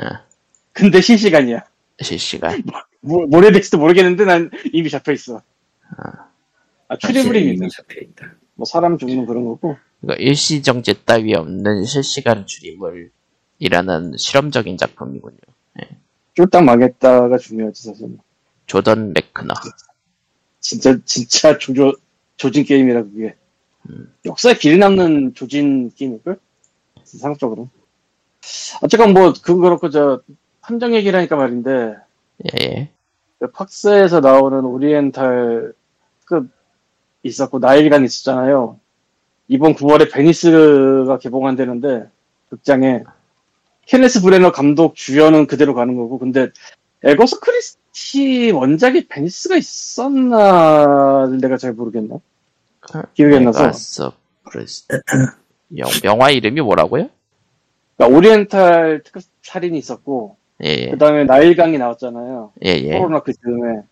근데 실시간이야. 실시간. 뭐, 뭘 해야 될지도 모르겠는데 난 이미 잡혀 있어. 아 추리물입니다. 이미 잡혀 있다. 뭐 사람 죽는 그런 거고. 그러니까 일시 정지 따위 없는 실시간 줄임물이라는 실험적인 작품이군요. 쫄딱 망했다가 중요하지 사실. 조던 맥크너. 진짜 진짜 조조 조진 게임이라 그게. 역사에 길이 남는 조진 게임일걸? 상적으로. 어쨌건 뭐 그건 그렇고 저 함정 얘기라니까 말인데 예, 예. 그 팍스에서 나오는 오리엔탈 급 있었고 나일간 있었잖아요. 이번 9월에 베니스가 개봉한다는데 극장에 케네스 브레너 감독 주연은 그대로 가는 거고 근데 에거스 크리스 티 원작이 베니스가 있었나 내가 잘 모르겠나 기억이 안 나서 메가서 프레스. 영, 영화 이름이 뭐라고요? 그러니까 오리엔탈 특급 살인이 있었고 예, 그 다음에 나일강이 나왔잖아요 예, 예. 코로나 그 즈음에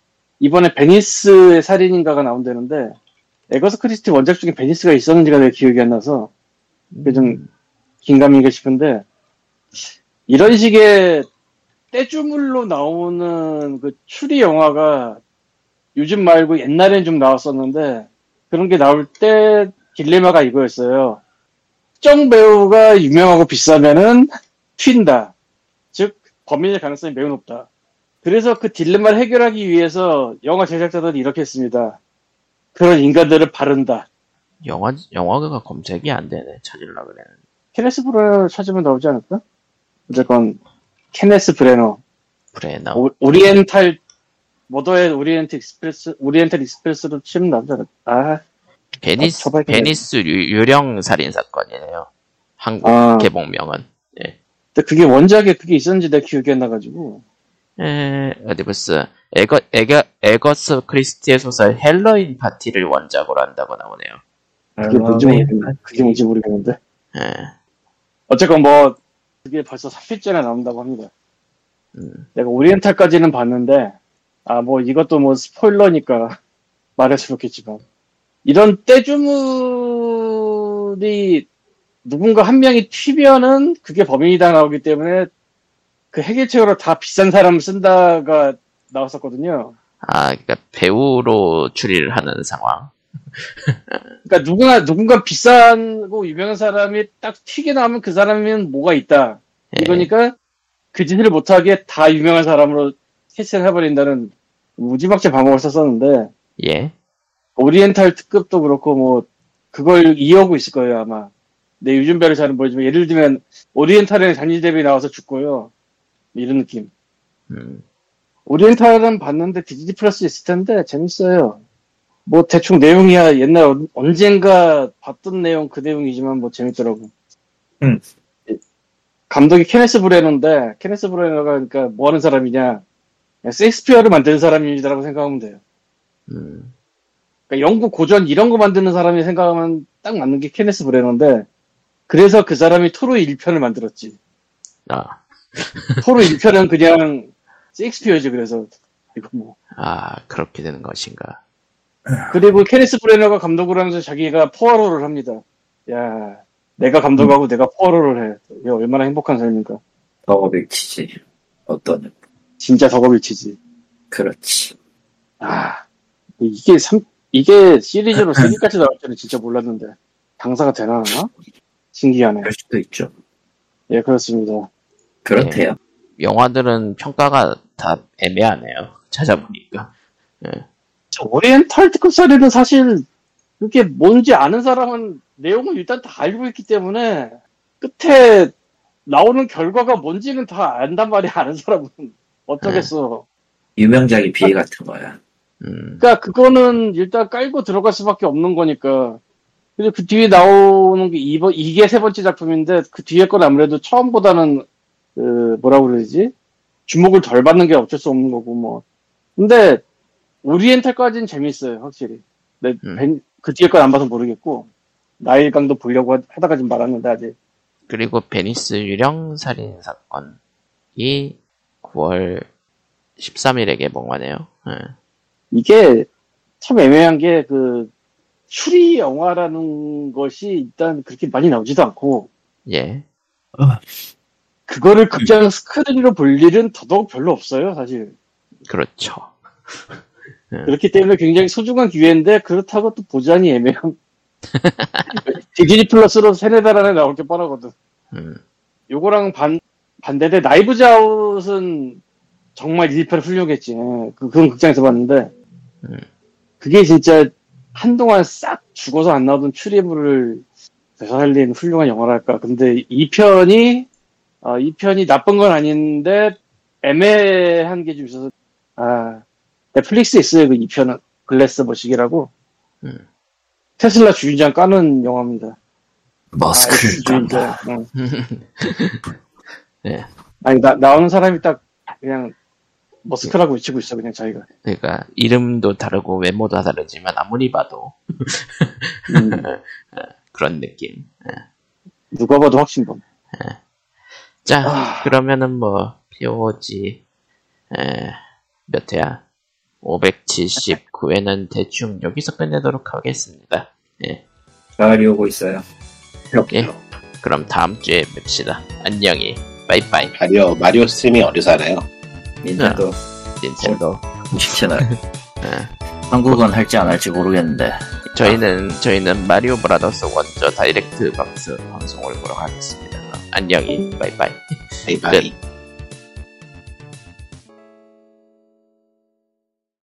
이번에 베니스의 살인인가가 나온다는데 애거서 크리스티 원작 중에 베니스가 있었는지가 내 기억이 안 나서 그게 좀 긴가민가 싶은데 이런 식의 떼주물로 나오는 그 추리 영화가 요즘 말고 옛날엔 좀 나왔었는데 그런 게 나올 때 딜레마가 이거였어요. 특정 배우가 유명하고 비싸면은 튄다. 즉 범인일 가능성이 매우 높다. 그래서 그 딜레마를 해결하기 위해서 영화 제작자들이 이렇게 했습니다. 그런 인간들을 바른다. 영화, 영화가 검색이 안 되네. 찾으려고 그랬는데. 케네스 브레너 찾으면 나오지 않을까? 어쨌건 케네스 브레너 브레너. 오, Oriental Murder의 Orient Express Oriental Express로 치면 남자 아 베니스 쳐봐야겠네. 베니스 유, 유령 살인 사건이네요. 한국 아. 개봉명은. 근데 그게 원작에 그게 있었는지 내가 기억이 안 나가지고 에, 어디 보스 에거 에거 애거서 크리스티의 소설 헬로윈 파티를 원작으로 한다고 나오네요. 그게 뭔지 모르겠는데 그게 뭔지 모르겠는데 에, 어쨌건 뭐 그게 벌써 3편째나 나온다고 합니다. 음, 내가 오리엔탈까지는 봤는데 아 뭐 이것도 뭐 스포일러니까 [LAUGHS] 말해서 그렇겠지만 이런 떼주물이 누군가 한 명이 튀면은 그게 범인이다 나오기 때문에 그 해결책으로 다 비싼 사람을 쓴다가 나왔었거든요. 아, 그러니까 배우로 추리를 하는 상황. 그러니까 누구나 누군가 비싸고 유명한 사람이 딱 튀게 나오면 그 사람은 뭐가 있다. 예, 이거니까 그 짓을 못하게 다 유명한 사람으로 캐스팅 해버린다는 무지막지 방법을 썼었는데 예, 오리엔탈 특급도 그렇고 뭐 그걸 이어오고 있을 거예요 아마. 내 유준별을 잘은 모르지만 예를 들면 오리엔탈에 뎁이 나와서 죽고요. 이런 느낌. 음, 오리엔탈은 봤는데 디즈니 플러스 있을 텐데 재밌어요. 뭐 대충 내용이야 옛날 언- 언젠가 봤던 내용 그 내용이지만 뭐 재밌더라고. 음. 감독이 케네스 브레너인데 케네스 브레너가 그러니까 뭐 하는 사람이냐? 그냥 셰익스피어를 만드는 사람이라고 생각하면 돼요. 음, 그러니까 영국 고전 이런 거 만드는 사람이 생각하면 딱 맞는 게 케네스 브레너인데 그래서 그 사람이 토르 1편을 만들었지. 아, [LAUGHS] 토르 1편은 그냥 셰익스피어지 그래서 이거 뭐 아 그렇게 되는 것인가. 그리고 케네스 브레너가 감독을 하면서 자기가 포화로를 합니다. 야, 내가 감독하고 내가 포화로를 해. 이게 얼마나 행복한 삶입니까? 더 밀치지. 어떤, 진짜 덕업일치지. 그렇지. 아, 이게 삼, 이게 시리즈로 3개까지 나올 줄은 진짜 몰랐는데. 당사가 되나? 신기하네. 그럴 수도 있죠. 예, 그렇습니다. 그렇대요. 영화들은 평가가 다 애매하네요. 찾아보니까. 저 오리엔탈 특급 사례는 사실 그게 뭔지 아는 사람은 내용을 일단 다 알고 있기 때문에 끝에 나오는 결과가 뭔지는 다 안단 말이야 아는 사람은 어쩌겠어. 유명작이 비애 같은 거야. 음, 그러니까 그거는 일단 깔고 들어갈 수밖에 없는 거니까. 그리고 그 뒤에 나오는 게 이번 이게 세 번째 작품인데 그 뒤에 건 아무래도 처음보다는 그 뭐라 그러지 주목을 덜 받는 게 어쩔 수 없는 거고 뭐. 근데 오리엔탈까지는 재밌어요 확실히. 내 음. 벤- 그 뒤에 건 안 봐서 모르겠고 나일강도 보려고 하- 하다가 지금 말았는데 아직. 그리고 베니스 유령 살인 사건이 9월 13일에 개봉하네요. 예. 이게 참 애매한 게 그 추리 영화라는 것이 일단 그렇게 많이 나오지도 않고 예. 그거를 극장 스크린으로 볼 일은 더더욱 별로 없어요, 사실. 그렇죠. 그렇기 때문에 굉장히 소중한 기회인데, 그렇다고 또 보자니 애매한. [LAUGHS] 디즈니 플러스로 세네 달 안에 나올 게 뻔하거든. 음, 요거랑 반, 반대대 나이브즈 아웃은 정말 1편 훌륭했지. 예, 그, 그건 극장에서 봤는데, 음. 그게 진짜 한동안 싹 죽어서 안 나오던 추리물을 되살린 훌륭한 영화랄까. 근데 2편이, 어, 2편이 나쁜 건 아닌데, 애매한 게 좀 있어서, 아, 넷플릭스에 있어요, 그 2편은. 글래스 머시기라고. 음. 테슬라 주인장 까는 영화입니다. 머스크를 아. 깐다. 응. 예. [LAUGHS] 아니, 나, 나오는 사람이 딱, 그냥, 머스크라고 외치고 있어, 그냥 자기가. 그러니까 이름도 다르고 외모도 다르지만 아무리 봐도 음, [LAUGHS] 그런 느낌. 누가 봐도 확신범. 자, 아. 그러면은 뭐 POG 에, 몇 회야? 579회는 대충 여기서 끝내도록 하겠습니다. 예. 가을이 오고 있어요. 예. 그럼 다음 주에 뵙시다. 안녕히. 빠이빠이. 마리오, 마리오 스트리밍 어디서 하나요? 닌텐도 닌텐도. 공식 채널. [LAUGHS] 예. 한국은 할지 안 할지 모르겠는데. 저희는 저희는 마리오 브라더스 원조 Direct 박스 방송을 보러 가겠습니다. 안녕히. 빠이빠이. 바이바이. 끝.